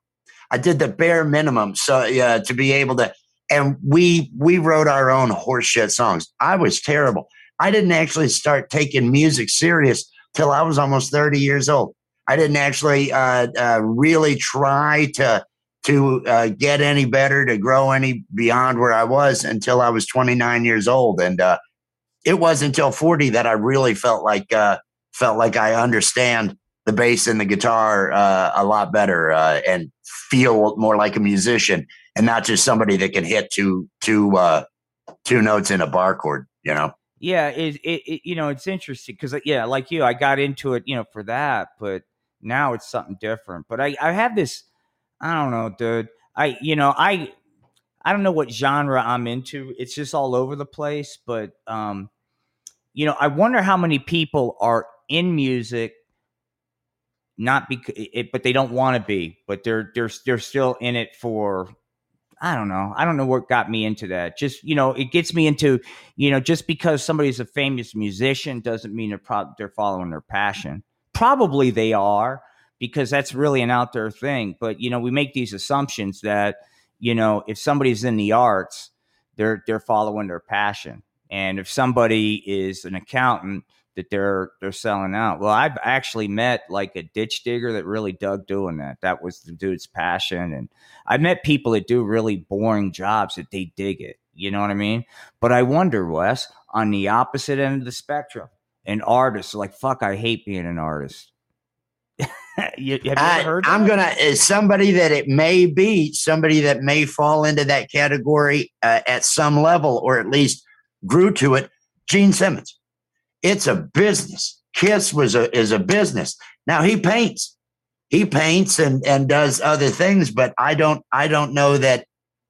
I did the bare minimum. So uh, to be able to, and we we wrote our own horseshit songs. I was terrible. I didn't actually start taking music serious till I was almost 30 years old. I didn't actually uh, uh, really try to to uh, get any better, to grow any beyond where I was until I was 29 years old, and uh, it wasn't until 40 that I really felt like uh, felt like I understand the bass and the guitar uh, a lot better and feel more like a musician and not just somebody that can hit two two two notes in a bar chord. You know. Yeah, it, it, it you know it's interesting because yeah, like you, I got into it you know for that, but now it's something different. But I I have this I don't know, dude. I you know I I don't know what genre I'm into. It's just all over the place. But um, you know, I wonder how many people are in music, not because it, but they don't want to be, but they're they're they're still in it for I don't know. I don't know what got me into that. Just you know, it gets me into you know, just because somebody's a famous musician doesn't mean they're pro- they're following their passion. Probably they are because that's really an out there thing. But you know, we make these assumptions that you know, if somebody's in the arts, they're they're following their passion, and if somebody is an accountant, that they're they're selling out. Well, I've actually met like a ditch digger that really dug doing that. That was the dude's passion, and I met people that do really boring jobs that they dig it. You know what I mean? But I wonder, Wes, on the opposite end of the spectrum, an artist like fuck, I hate being an artist. you, have you I, heard? I'm gonna is somebody that it may be somebody that may fall into that category uh, at some level, or at least grew to it. Gene Simmons. It's a business. Kiss was a is a business. Now he paints. He paints and and does other things, but I don't I don't know that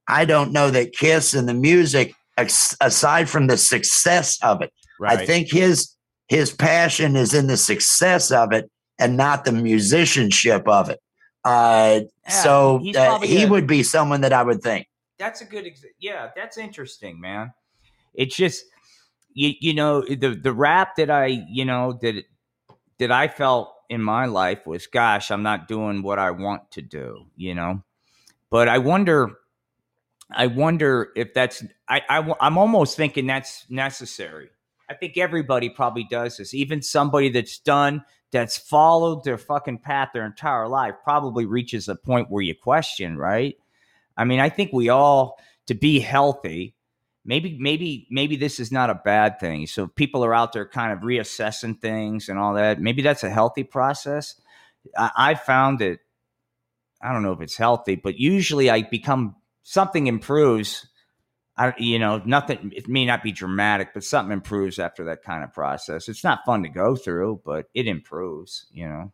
I don't know that Kiss and the music aside from the success of it. Right. I think his his passion is in the success of it and not the musicianship of it. Uh, yeah, so uh, he a, would be someone that I would think. That's a good, ex- yeah, that's interesting, man. It's just you you know the the rap that I you know that that I felt in my life was gosh I'm not doing what I want to do you know? But I wonder I wonder if that's I, I I'm almost thinking that's necessary. I think everybody probably does this. Even somebody that's done that's followed their fucking path their entire life probably reaches a point where you question right? I mean I think we all to be healthy maybe maybe maybe this is not a bad thing so people are out there kind of reassessing things and all that maybe that's a healthy process i, I found it i don't know if it's healthy but usually i become something improves I, you know, nothing. It may not be dramatic, but something improves after that kind of process. It's not fun to go through, but it improves. You know.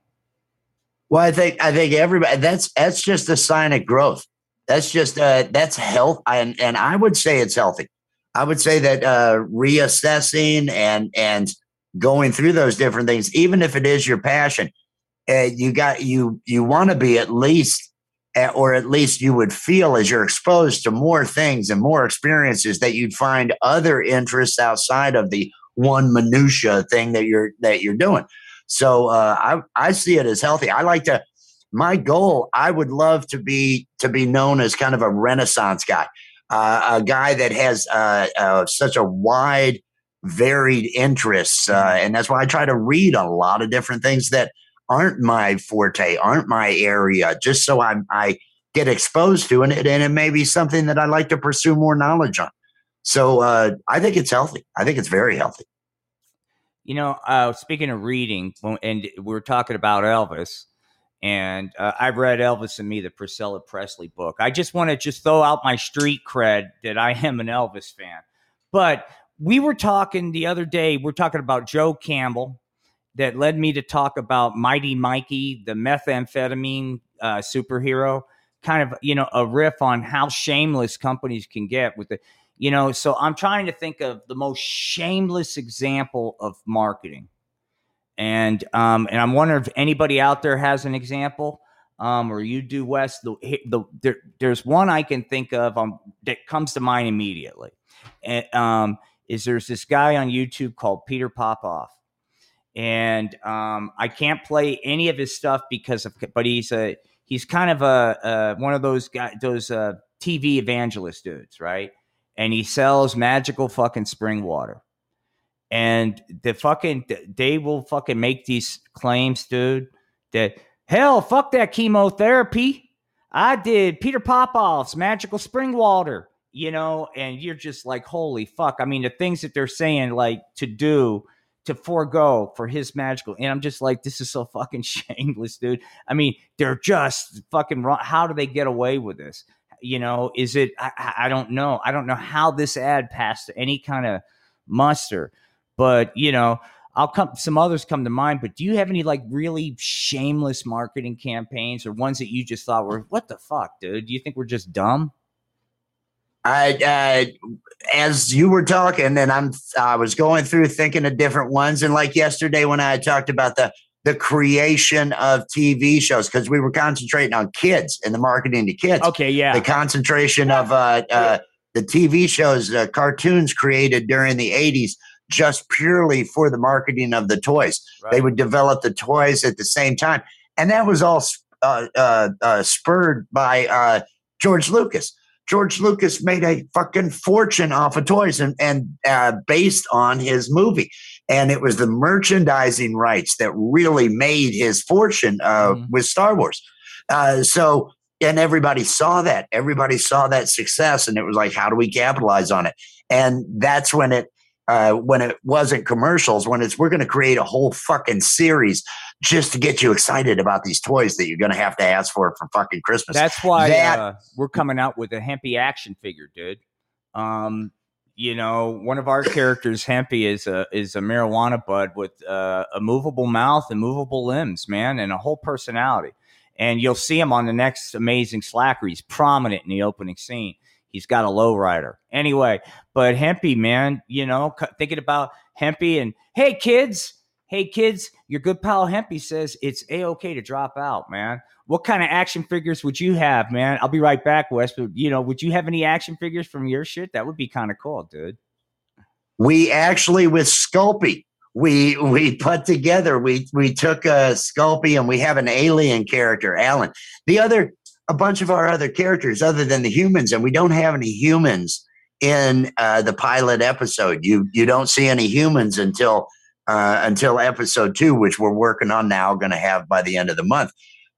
Well, I think I think everybody that's that's just a sign of growth. That's just uh, that's health, and and I would say it's healthy. I would say that uh, reassessing and and going through those different things, even if it is your passion, uh, you got you you want to be at least, or at least you would feel as you're exposed to more things and more experiences that you'd find other interests outside of the one minutia thing that you're that you're doing. So uh, I I see it as healthy. I like to. My goal, I would love to be to be known as kind of a renaissance guy uh, a guy that has uh, uh, such a wide, varied interests, uh, mm-hmm. and that's why I try to read a lot of different things that aren't my forte, aren't my area, just so I I get exposed to it, and it may be something that I like to pursue more knowledge on. So uh, I think it's healthy. I think it's very healthy. You know, uh, speaking of reading, and we are talking about Elvis. And uh, I've read Elvis and Me, the Priscilla Presley book. I just want to just throw out my street cred that I am an Elvis fan. But we were talking the other day, we're talking about Joe Campbell that led me to talk about Mighty Mikey, the methamphetamine uh, superhero, kind of, you know, a riff on how shameless companies can get with the, you know, so I'm trying to think of the most shameless example of marketing and um, and I'm wondering if anybody out there has an example, um, or you do Wes. The, the there, there's one I can think of um, that comes to mind immediately. And, um, is there's this guy on YouTube called Peter Popoff, and um, I can't play any of his stuff because of. But he's a he's kind of a, a one of those those uh, TV evangelist dudes, right? And he sells magical fucking spring water. And the fucking they will fucking make these claims, dude. That hell, fuck that chemotherapy. I did Peter Popoff's magical spring water, you know, and you're just like, holy fuck. I mean, the things that they're saying, like to do to forego for his magical. And I'm just like, this is so fucking shameless, dude. I mean, they're just fucking wrong. How do they get away with this? You know, is it, I, I don't know. I don't know how this ad passed any kind of muster, but you know, I'll come, some others come to mind, but do you have any like really shameless marketing campaigns or ones that you just thought were, what the fuck, dude? Do you think we're just dumb? I, uh, as you were talking, and I'm, I was going through thinking of different ones, and like yesterday when I talked about the the creation of TV shows because we were concentrating on kids and the marketing to kids. Okay, yeah. The concentration of uh, uh, the TV shows, uh, cartoons created during the '80s, just purely for the marketing of the toys. Right. They would develop the toys at the same time, and that was all uh, uh, uh, spurred by uh, George Lucas. George Lucas made a fucking fortune off of toys and, and uh, based on his movie. And it was the merchandising rights that really made his fortune uh, Mhm. with Star Wars. Uh, so, and everybody saw that. Everybody saw that success, and it was like, how do we capitalize on it? And that's when it, uh, when it wasn't commercials, when it's we're going to create a whole fucking series just to get you excited about these toys that you're going to have to ask for for fucking Christmas. That's why That- uh, we're coming out with a Hempy action figure, dude. Um, you know, one of our characters, Hempy, is a is a marijuana bud with uh, a movable mouth and movable limbs, man, and a whole personality. And you'll see him on the next Amazing Slacker. He's prominent in the opening scene. He's got a lowrider. Anyway, but Hempy, man, you know, thinking about Hempy and hey, kids, hey, kids, your good pal Hempy says it's a okay to drop out, man what kind of action figures would you have, man? I'll be right back, Wes. But you know, would you have any action figures from your shit? That would be kind of cool, dude. we actually with Sculpey, we we put together, we we took a Sculpey and we have an alien character, Alan. The other a bunch of our other characters other than the humans, and we don't have any humans in uh, the pilot episode. You you don't see any humans until uh, until episode two, which we're working on now, going to have by the end of the month.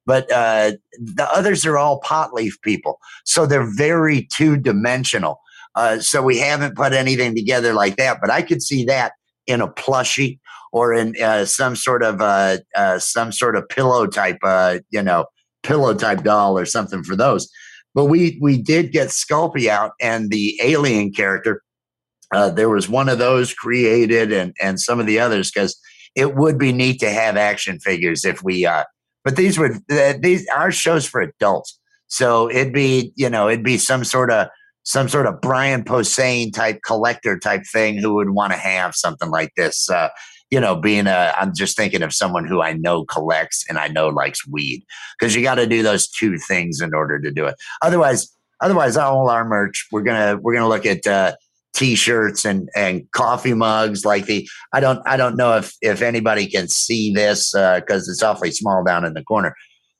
But uh, the others are all pot leaf people, so they're very two dimensional. Uh, so we haven't put anything together like that. But I could see that in a plushie or in uh, some sort of uh, some sort of pillow type, you know, pillow type doll or something for those. But we we did get Sculpey out and the alien character. Uh, there was one of those created and and some of the others because it would be neat to have action figures if we. Uh, but these would uh, these our shows for adults, so it'd be you know it'd be some sort of some sort of Brian Posehn type collector type thing who would want to have something like this. Uh, you know, being a, I'm just thinking of someone who I know collects and I know likes weed because you got to do those two things in order to do it. Otherwise, otherwise, all our merch, we're gonna we're gonna look at uh, t-shirts and and coffee mugs like the. I don't I don't know if if anybody can see this because it's awfully small down in the corner,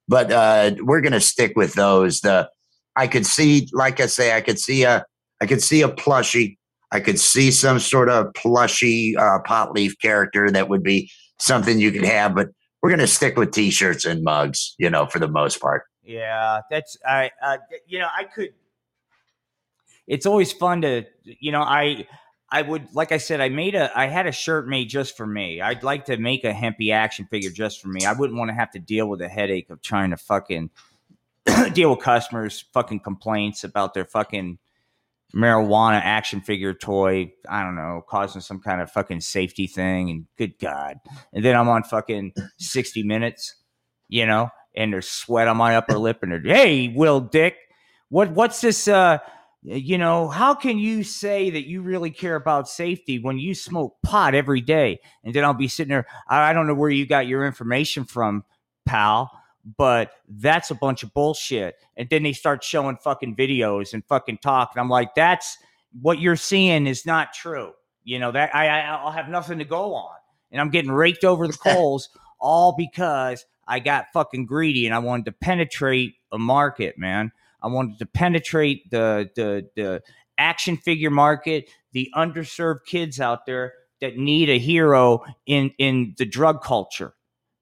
but uh, we're gonna stick with those. The I could see, like I say, I could see a, I could see a plushie. I could see some sort of plushy uh, pot leaf character that would be something you could have, but we're going to stick with t-shirts and mugs, you know, for the most part. Yeah, that's I. Uh, you know, I could. It's always fun to, you know, I. I would, like I said, I made a, I had a shirt made just for me. I'd like to make a hempy action figure just for me. I wouldn't want to have to deal with the headache of trying to fucking deal with customers' fucking complaints about their fucking marijuana action figure toy. I don't know, causing some kind of fucking safety thing. And good God. And then I'm on fucking 60 minutes, you know, and there's sweat on my upper lip. And they're, hey, Will Dick, what, what's this, uh, you know, how can you say that you really care about safety when you smoke pot every day? And then I'll be sitting there, I, I don't know where you got your information from, pal but that's a bunch of bullshit. And then they start showing fucking videos and fucking talk, and I'm like, that's what you're seeing is not true. You know that I, I I'll have nothing to go on. and I'm getting raked over the coals all because I got fucking greedy and I wanted to penetrate a market, man. I wanted to penetrate the the the action figure market, the underserved kids out there that need a hero in in the drug culture,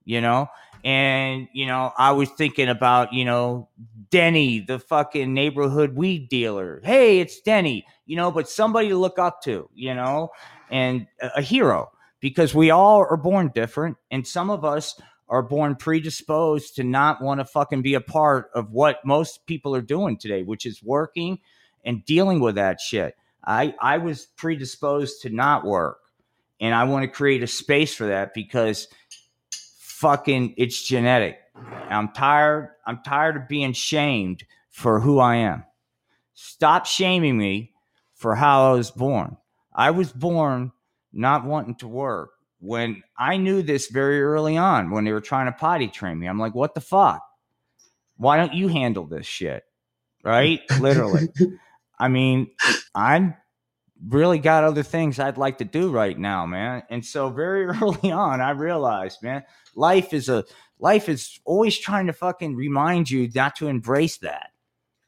you know? And you know, I was thinking about, you know, Denny, the fucking neighborhood weed dealer. Hey, it's Denny, you know, but somebody to look up to, you know, and a, a hero because we all are born different and some of us are born predisposed to not want to fucking be a part of what most people are doing today, which is working and dealing with that shit. I I was predisposed to not work, and I want to create a space for that because fucking it's genetic. I'm tired. I'm tired of being shamed for who I am. Stop shaming me for how I was born. I was born not wanting to work when I knew this very early on when they were trying to potty train me. I'm like, what the fuck? Why don't you handle this shit? Right? Literally. I mean, I'm really got other things I'd like to do right now, man. And so very early on, I realized, man, life is a life is always trying to fucking remind you not to embrace that.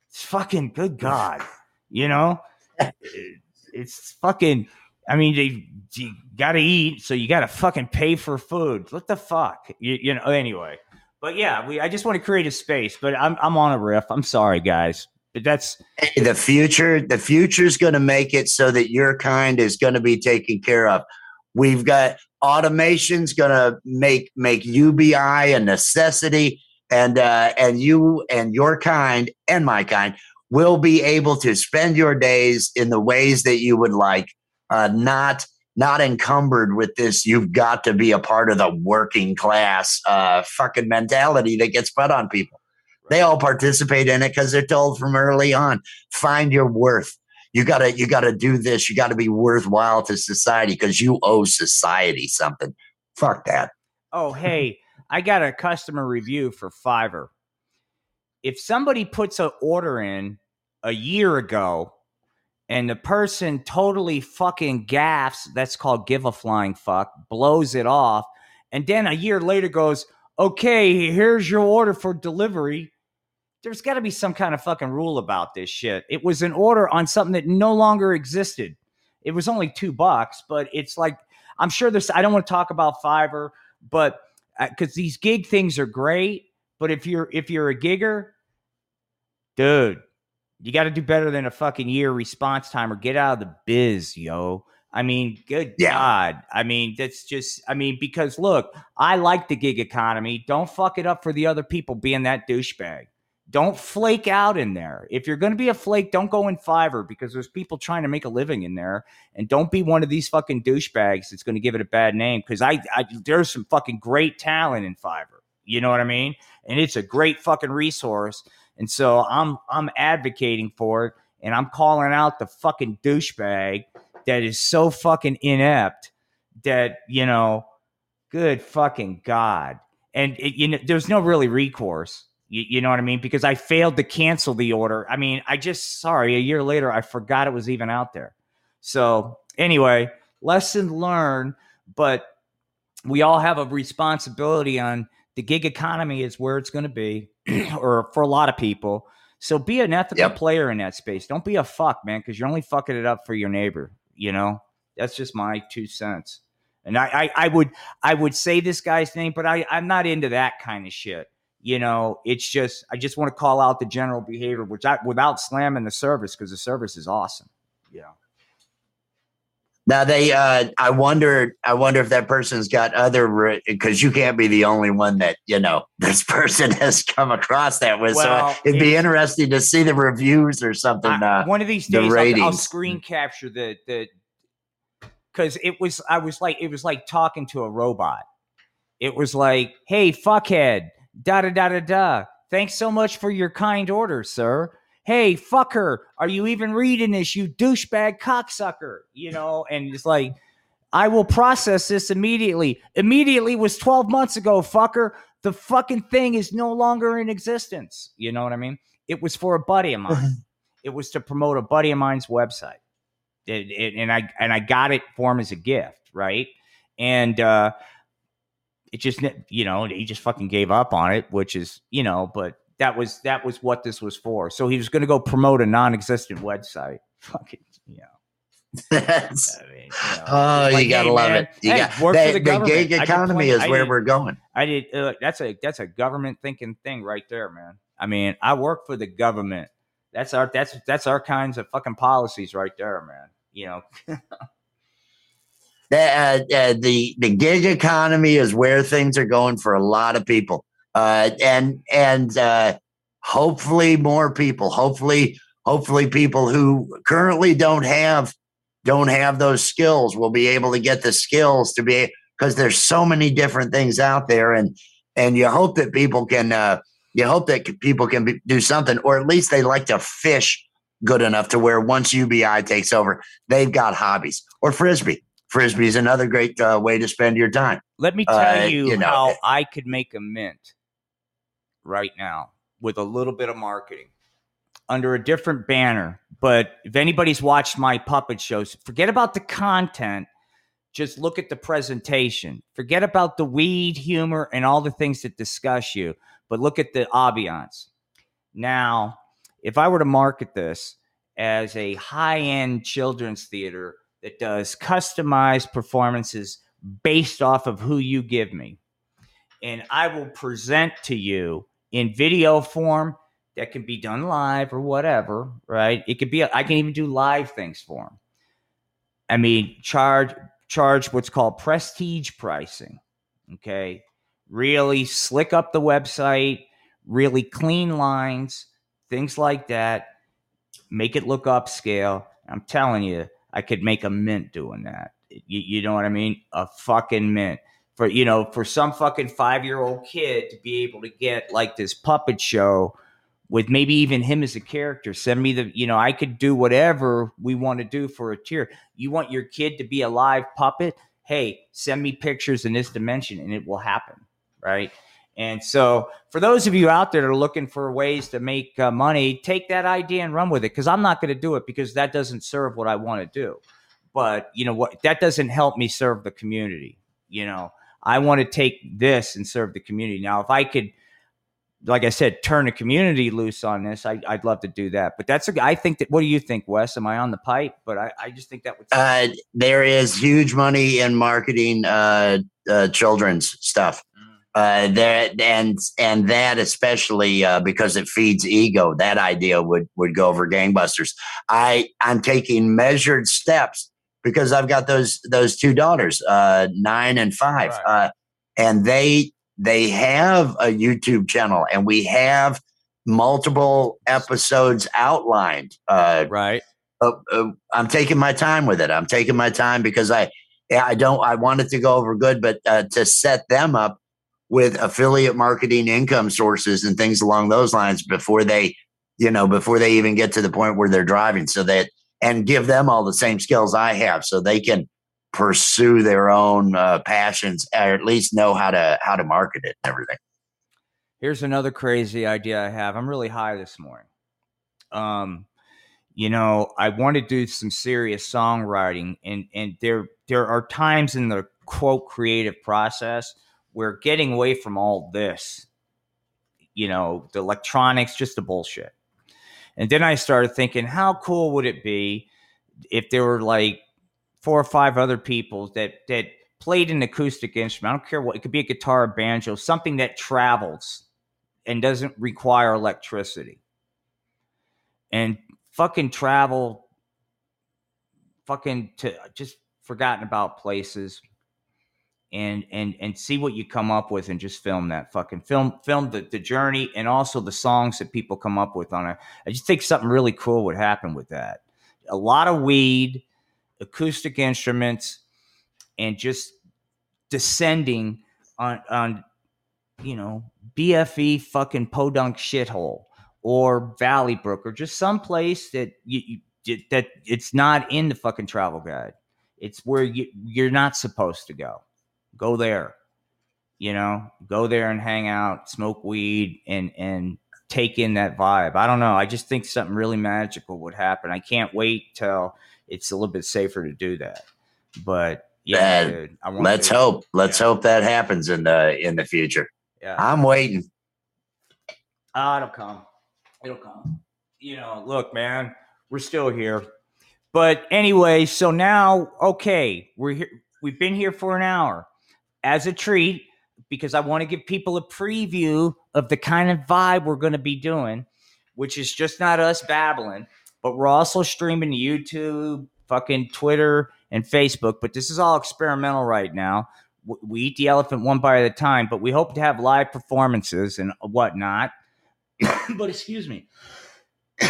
It's fucking good God, you know? It's fucking I mean, they, you got to eat, so you got to fucking pay for food. What the fuck, you, you, know? Anyway, but yeah, we. I just want to create a space, but I'm I'm on a riff. I'm sorry, guys, that's the future. The future's going to make it so that your kind is going to be taken care of. We've got automation's going to make make UBI a necessity, and uh, and you and your kind and my kind will be able to spend your days in the ways that you would like uh, not not encumbered with this you've got to be a part of the working class uh, fucking mentality that gets put on people they all participate in it because they're told from early on find your worth. You gotta you gotta do this. You gotta be worthwhile to society because you owe society something. Fuck that. Oh hey i got a customer review for fiverr. If somebody puts an order in a year ago and the person totally fucking gaffs, that's called give a flying fuck, blows it off, and then a year later goes, okay, here's your order for delivery. There's got to be some kind of fucking rule about this shit. It was an order on something that no longer existed. It was only two bucks, but it's like, I'm sure this, I don't want to talk about Fiverr, but because uh, these gig things are great, but if you're, if you're a gigger, dude, you got to do better than a fucking year response time or get out of the biz, yo. I mean, good yeah. God. I mean, that's just, I mean, because look, I like the gig economy. Don't fuck it up for the other people being that douchebag. Don't flake out in there. If you're going to be a flake, don't go in Fiverr because there's people trying to make a living in there. And don't be one of these fucking douchebags that's going to give it a bad name because I, I, there's some fucking great talent in Fiverr. You know what I mean? And it's a great fucking resource. And so I'm I'm advocating for it and I'm calling out the fucking douchebag that is so fucking inept that, you know, good fucking God. And it, you know, there's no really recourse. You, you, know what I mean? Because I failed to cancel the order. I mean, I just sorry, a year later I forgot it was even out there. So anyway, lesson learned, but we all have a responsibility on the gig economy is where it's going to be, or for a lot of people. So be an ethical yep. player in that space. Don't be a fuck, man, because you're only fucking it up for your neighbor. You know, that's just my two cents. And I, I, I would, I would say this guy's name, but I, I'm not into that kind of shit. You know, it's just, I just want to call out the general behavior, which I, without slamming the service, because the service is awesome. Yeah. Now they, uh, I wonder, I wonder if that person's got other because you can't be the only one that you know this person has come across that with. Well, so it'd be interesting to see the reviews or something. I, uh, one of these days, the I'll, I'll screen capture the the because it was I was like it was like talking to a robot. It was like, hey, fuckhead, da da da da da. Thanks so much for your kind order, sir hey, fucker, are you even reading this, you douchebag cocksucker? You know, and it's like, I will process this immediately. Immediately was 12 months ago, fucker. The fucking thing is no longer in existence. You know what I mean? It was for a buddy of mine. it was to promote a buddy of mine's website. It, it, and I and I got it for him as a gift, right? and uh, it just you know he just fucking gave up on it, which is you know, but that was that was what this was for. So he was going to go promote a non-existent website. Fucking, you know. That's- I mean, you know, oh, like, you gotta hey, love man, it. You hey, got work the, for the the gig economy is I where did- we're going. I did. Uh, that's a that's a government thinking thing right there, man. I mean, I work for the government. That's our that's that's our kinds of fucking policies right there, man. You know, The, uh, uh, the the gig economy is where things are going for a lot of people, uh, and and uh, hopefully more people. Hopefully, hopefully people who currently don't have don't have those skills will be able to get the skills to be because there's so many different things out there, and and you hope that people can uh, you hope that people can be, do something, or at least they like to fish good enough to where once UBI takes over, they've got hobbies or frisbee. Frisbee is another great uh, way to spend your time. let me tell Uh, you, you know, how I could make a mint right now with a little bit of marketing under a different banner. But if anybody's watched my puppet shows, forget about the content. Just look at the presentation. Forget about the weed, humor, and all the things that discuss you, but look at the ambiance. Now, if I were to market this as a high end children's theater that does customized performances based off of who you give me, and I will present to you in video form that can be done live or whatever, right? It could be, I can even do live things for them. I mean, charge charge what's called prestige pricing. Okay. Really slick up the website, really clean lines, things like that. Make it look upscale. I'm telling you, I could make a mint doing that. You, you know what I mean? A fucking mint. For you know, for some fucking five year old kid to be able to get like this puppet show with maybe even him as a character. Send me the, you know, I could do whatever we want to do for a tier. You want your kid to be a live puppet? Hey, send me pictures in this dimension and it will happen. Right. And so, for those of you out there that are looking for ways to make uh, money, take that idea and run with it because I'm not going to do it because that doesn't serve what I want to do. But, you know what? That doesn't help me serve the community. You know, I want to take this and serve the community. Now, if I could, like I said, turn the community loose on this, I, I'd love to do that. But that's, a, I think that, what do you think, Wes? Am I on the pipe? But I, I just think that would. Uh, there is huge money in marketing uh, uh, children's stuff. Uh, there and and that especially uh, because it feeds ego. That idea would would go over gangbusters. I I'm taking measured steps because I've got those those two daughters, uh, nine and five, Right. uh, and they they have a YouTube channel, and we have multiple episodes outlined. Uh, right. uh, uh, I'm taking my time with it. I'm taking my time because I, I don't. I want it to go over good, but uh, to set them up with affiliate marketing income sources and things along those lines before they, you know, before they even get to the point where they're driving, so that and give them all the same skills I have, so they can pursue their own uh, passions or at least know how to how to market it and everything. Here's another crazy idea I have. I'm really high this morning. Um, you know, I want to do some serious songwriting, and and there there are times in the quote creative process where getting away from all this, you know, the electronics, just the bullshit. And then I started thinking, how cool would it be if there were like four or five other people that that played an acoustic instrument. I don't care what it could be a guitar, a banjo, something that travels and doesn't require electricity. And fucking travel fucking to just forgotten about places and and and see what you come up with and just film that fucking film film the, the journey and also the songs that people come up with on it. I just think something really cool would happen with that. A lot of weed, acoustic instruments, and just descending on on you know BFE fucking podunk shithole or Valley Brook or just someplace that you, you that it's not in the fucking travel guide. It's where you you're not supposed to go. Go there. You know, go there and hang out, smoke weed and and take in that vibe. I don't know. I just think something really magical would happen. I can't wait till it's a little bit safer to do that. But Yeah, dude. I want Let's to. hope. Let's Yeah. hope that happens in the in the future. Yeah. I'm waiting. Ah, it'll come. It'll come. You know, look, man, we're still here. But anyway, so now, okay, we're here. We've been here for an hour as a treat because I want to give people a preview of the kind of vibe we're going to be doing, which is just not us babbling, but we're also streaming YouTube, fucking Twitter, and Facebook. But this is all experimental right now. We eat the elephant one bite at a time, but we hope to have live performances and whatnot. but excuse me.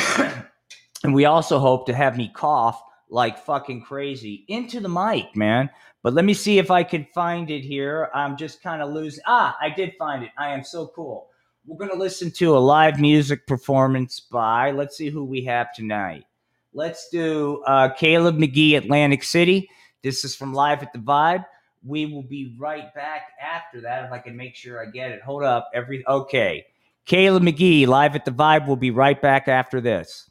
and we also hope to have me cough like fucking crazy into the mic, man. But let me see if I can find it here. I'm just kind of losing. Ah, I did find it. I am so cool. We're going to listen to a live music performance by, let's see who we have tonight. Let's do uh, Caleb McGee, Atlantic City. This is from Live at the Vibe. We will be right back after that if I can make sure I get it. Hold up. Every okay. Caleb McGee, live at the Vibe. We'll be right back after this.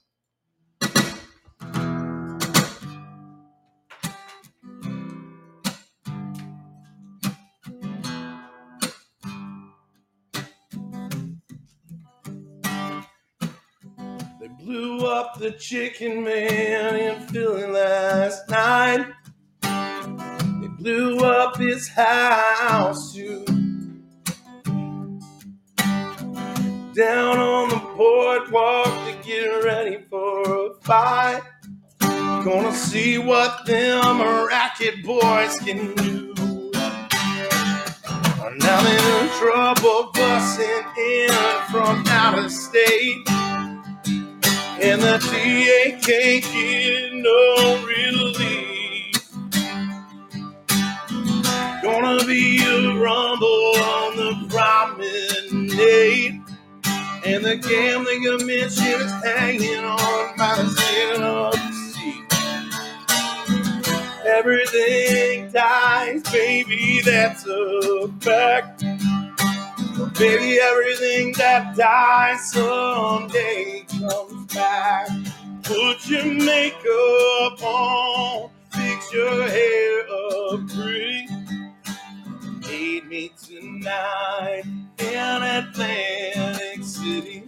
The chicken man in Philly last night. They blew up his house too. Down on the boardwalk to get ready for a fight. Gonna see what them racket boys can do. Now they're in trouble busing in from out of state. And the DA can't get no relief. Gonna be a rumble on the promenade. And the gambling commission is hanging on by the skin of the seat. Everything dies, baby, that's a fact. Baby, everything that dies someday comes back. Put your makeup on, fix your hair up pretty. Meet me tonight in Atlantic City.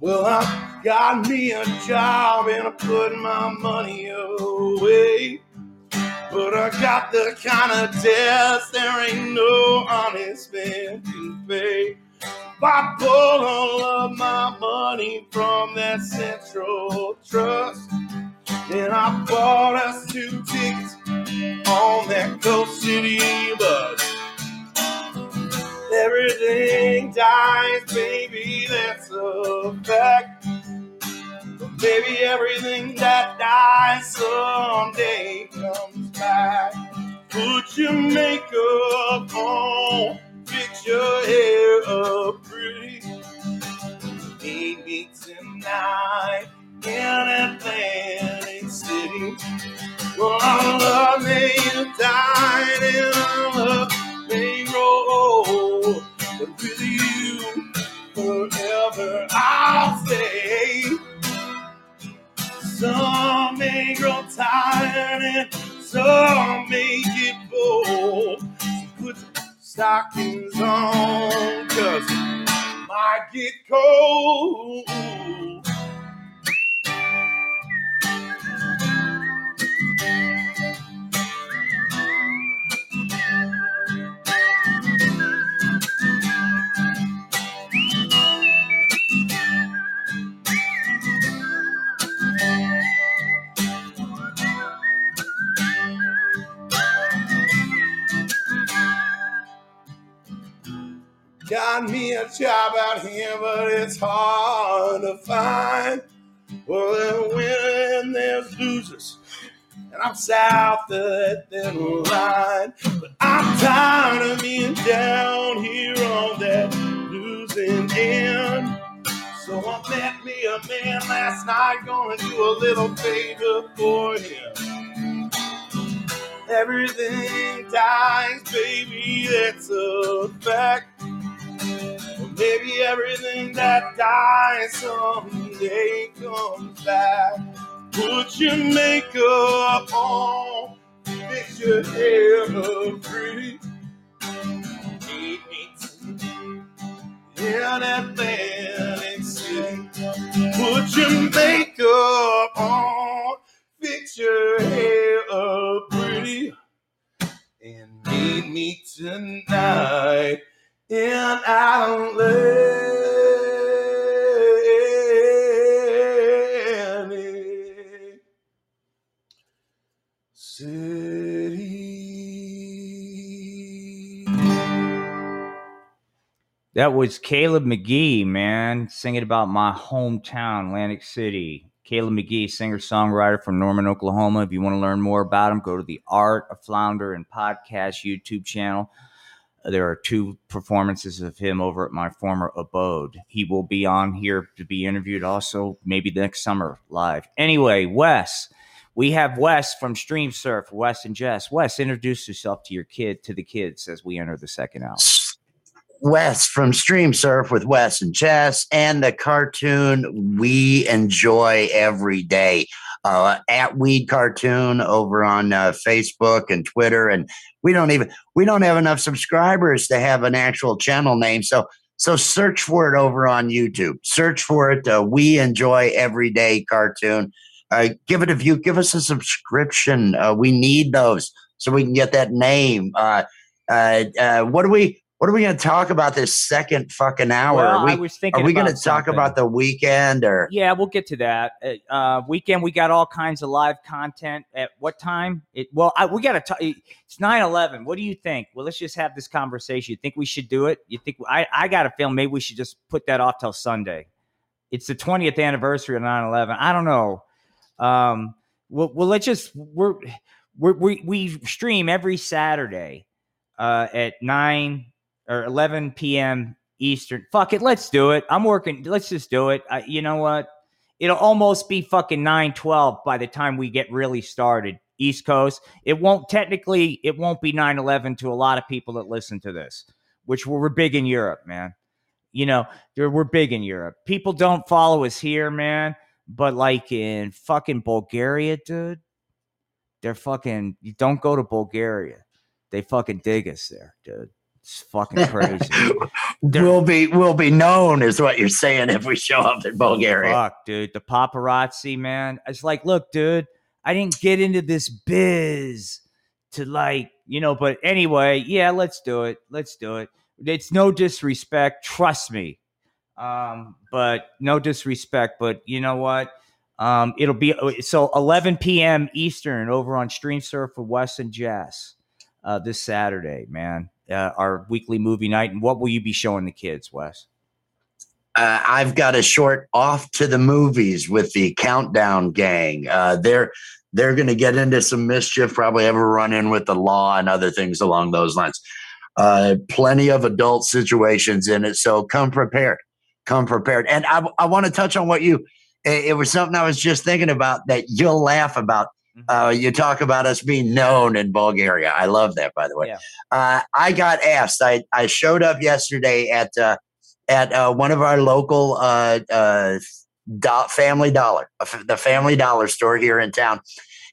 Well, I got me a job and I put my money away. But I got the kind of debts there ain't no honest man can pay. I pull all of my money from that Central Trust. And I bought us two tickets on that Coast City bus. Everything dies, baby, that's a fact. Baby, everything that dies someday comes back. Put your makeup on, fix your hair up pretty. Me tonight in Atlantic City. Well, I love me dine and I love me roll. But with you forever, I'll stay. Some may grow tired and some may get bored. So put stockings on, cause it might get cold. Job out here, but it's hard to find. Well, then when there's losers, and I'm south of that thin line. But I'm tired of being down here on that losing end. So I met me a man last night, gonna do a little favor for him. Everything dies, baby, that's a fact. Maybe everything that dies someday comes back. Put your makeup on, fix your hair up pretty. Meet me in Atlantic City. Put your makeup on, fix your hair up pretty, and meet me tonight in Atlantic City. That was Caleb McGee, man, singing about my hometown, Atlantic City. Caleb McGee, singer songwriter from Norman, Oklahoma. If you want to learn more about him, go to the Art of Floundering Podcast YouTube channel. There are two performances of him over at my former abode. He will be on here to be interviewed also, maybe next summer live. Anyway, Wes, we have Wes from Stream Surf, Wes and Jess. Wes, introduce yourself to your kid, to the kids as we enter the second hour. Wes from Stream Surf with Wes and Jess, and the cartoon we enjoy every day. Uh, at Weed Cartoon over on uh, Facebook and Twitter, and we don't even we don't have enough subscribers to have an actual channel name. So so search for it over on YouTube. Search for it. Uh, we enjoy everyday cartoon. Uh, give it a view. Give us a subscription. Uh, we need those so we can get that name. Uh, uh, uh, what do we? What are we going to talk about this second fucking hour? Well, are we, I was thinking are we going to talk about the weekend or? Yeah, we'll get to that. Uh, Uh, weekend, we got all kinds of live content. At what time? It well, I, we got to. talk. It's 9-11. What do you think? Well, let's just have this conversation. You think we should do it? You think I? I got a feeling maybe we should just put that off till Sunday. It's the 20th anniversary of 9-11. I don't know. Um, well, well, let's just we're, we're we we stream every Saturday uh, at nine or 11 p.m. Eastern. Fuck it, let's do it. I'm working. Let's just do it. I, you know what? It'll almost be fucking 9 12 by the time we get really started. East Coast. It won't technically, it won't be 9 11 to a lot of people that listen to this, which we're, we're big in Europe, man. You know, we're big in Europe. People don't follow us here, man. But like in fucking Bulgaria, dude, they're fucking, you don't go to Bulgaria. They fucking dig us there, dude. It's fucking crazy. We'll be we'll be known is what you're saying if we show up in Bulgaria. Fuck, dude. The paparazzi, man. It's like, look, dude, I didn't get into this biz to like, you know, but anyway, yeah, let's do it. Let's do it. It's no disrespect, trust me. Um, but no disrespect, but you know what? Um, it'll be so 11 p.m. Eastern over on Stream Surf with Wes and Jess uh, this Saturday, man. Uh, our weekly movie night. And what will you be showing the kids, Wes? uh, I've got a short off to the movies with the Countdown Gang. Uh, they're they're going to get into some mischief, probably a run in with the law and other things along those lines. Uh, plenty of adult situations in it, so come prepared. Come prepared. And I, I want to touch on what you. It was something I was just thinking about that you'll laugh about. Uh, you talk about us being known in Bulgaria. I love that, by the way. Yeah. Uh, I got asked. I I showed up yesterday at. Uh, at uh, one of our local uh, uh, do- Family Dollar, the Family Dollar store here in town,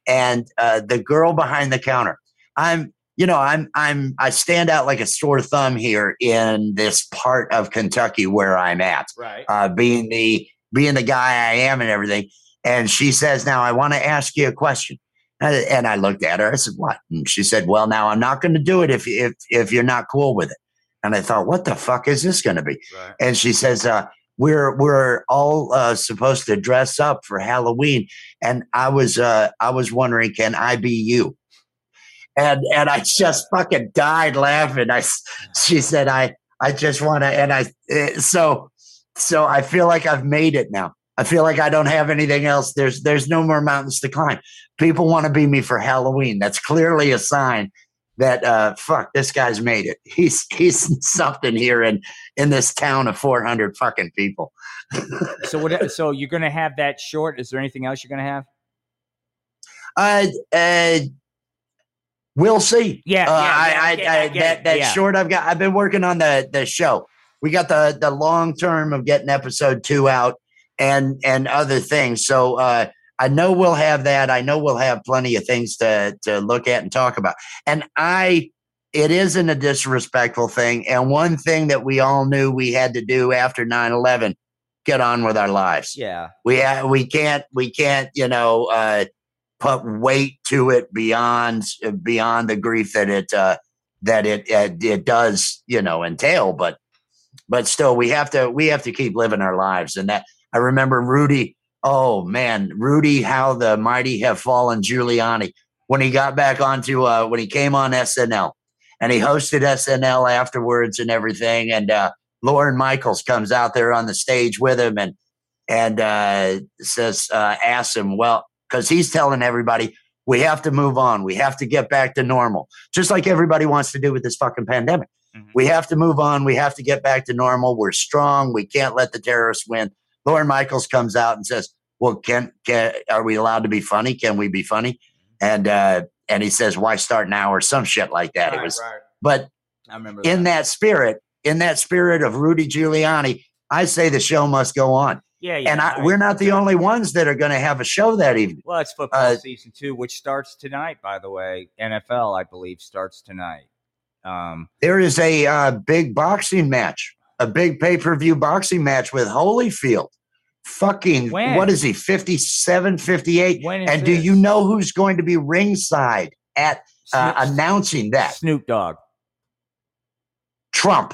and uh, the girl behind the counter. I'm, you know, I'm, I'm, I stand out like a sore thumb here in this part of Kentucky where I'm at, Right. uh, being the being the guy I am and everything. And she says, "Now I want to ask you a question." And I looked at her. I said, "What?" And she said, "Well, now I'm not going to do it if if if you're not cool with it." And I thought, "What the fuck is this going to be?" Right. and she says uh, we're we're all uh, supposed to dress up for Halloween, and I was uh, I was wondering, can I be you? And and I just fucking died laughing. I she said I I just want to, and I eh, so so I feel like I've made it now. I feel like I don't have anything else. There's there's no more mountains to climb. People want to be me for Halloween. That's clearly a sign that uh fuck this guy's made it. He's he's something here in in this town of 400 fucking people. So what? So you're gonna have that short? Is there anything else you're gonna have? Uh, uh We'll see. Yeah, Uh, yeah, I, yeah, I, I get- I, I that that yeah. short I've got. I've been working on the the show. We got the the long term of getting episode two out and and other things. So uh, I know we'll have that. I know we'll have plenty of things to to look at and talk about. And I, it isn't a disrespectful thing. And one thing that we all knew we had to do after 9-11, get on with our lives Yeah. we ha- we can't we can't you know uh put weight to it beyond beyond the grief that it uh that it it, it does you know entail but but still we have to we have to keep living our lives and that i remember rudy oh man rudy how the mighty have fallen giuliani when he got back onto uh when he came on snl and he hosted snl afterwards and everything and uh Lorne Michaels comes out there on the stage with him and and uh, says, uh, asks him, well, because he's telling everybody, we have to move on. We have to get back to normal, just like everybody wants to do with this fucking pandemic. Mhm. We have to move on. We have to get back to normal. We're strong. We can't let the terrorists win. Lorne Michaels comes out and says, well, can, can are we allowed to be funny? Can we be funny? And uh, and he says, why start now or some shit like that. it was, right. but I remember in that. that spirit, in that spirit of Rudy Giuliani, I say the show must go on Yeah, yeah. and I, right. we're not the only ones that are going to have a show that evening. Well, it's football uh, season two, which starts tonight, by the way. NFL, I believe, starts tonight. Um, There is a uh, big boxing match, a big pay per view boxing match with Holyfield. Fucking, When? what is he, 57, 58? when is And do you know who's going to be ringside at uh, Snoop, announcing that? Snoop Dogg? Trump.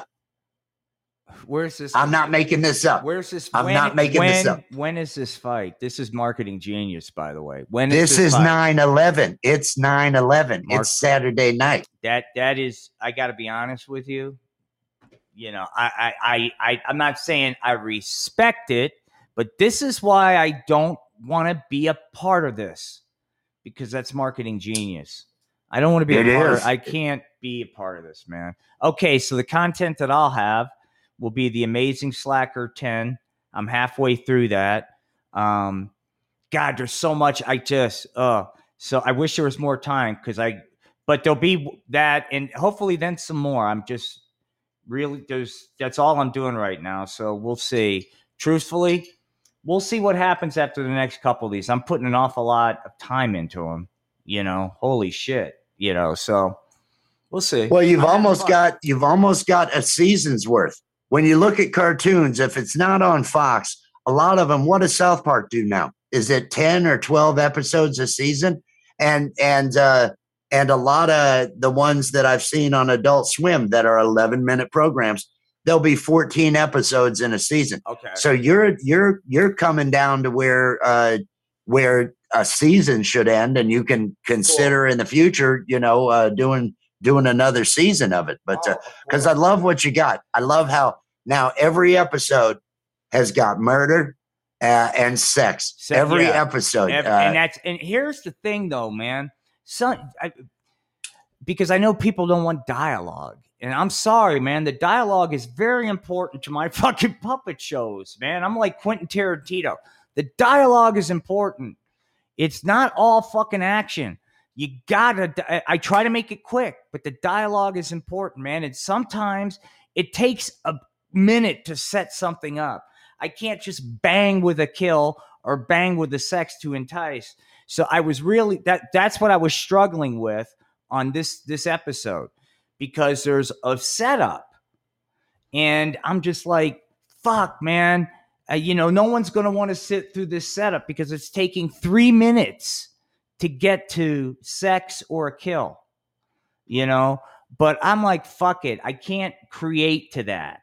Where's this? I'm not making this up. Where's this? I'm when- not making when, this up. When is this fight? This is marketing genius, by the way. When This is fight? 9 11. It's 9 11. Mark- It's Saturday night. that that is i gotta be honest with you you know I, I i i i'm not saying i respect it but this is why i don't want to be a part of this because that's marketing genius. I don't want to be It a part is. of i can't be a part of this man. Okay so the content that i'll have will be the amazing slacker 10 i'm halfway through that. Um god there's so much i just uh so i wish there was more time because i but there'll be that and hopefully then some more. I'm just really there's that's all i'm doing right now so we'll see. Truthfully we'll see what happens after the next couple of these i'm putting an awful lot of time into them you know holy shit you know so we'll see Well, you've almost got you've almost got a season's worth. When you look at cartoons, if it's not on Fox, a lot of them. What does South Park do now? Is it ten or twelve episodes a season? And and uh, and a lot of the ones that I've seen on Adult Swim that are eleven minute programs, there'll be fourteen episodes in a season. okay So you're you're you're coming down to where uh, where a season should end, and you can consider in the future, you know, uh, doing doing another season of it. But Oh, because I love what you got, I love how now every episode has got murder uh, and sex. Se- every yeah. episode, Ev- uh, and that's and here's the thing though man some I, because i know people don't want dialogue and i'm sorry man the dialogue is very important to my fucking puppet shows man. I'm like quentin tarantino. The dialogue is important. It's not all fucking action. You gotta I- try to make it quick but the dialogue is important man. And sometimes it takes a minute to set something up. I can't just bang with a kill or bang with the sex to entice. So I was really that that's what I was struggling with on this this episode because there's a setup. And I'm just like fuck man. Uh, you know no one's going to want to sit through this setup because it's taking 3 minutes to get to sex or a kill you know? But I'm like fuck it. I can't create to that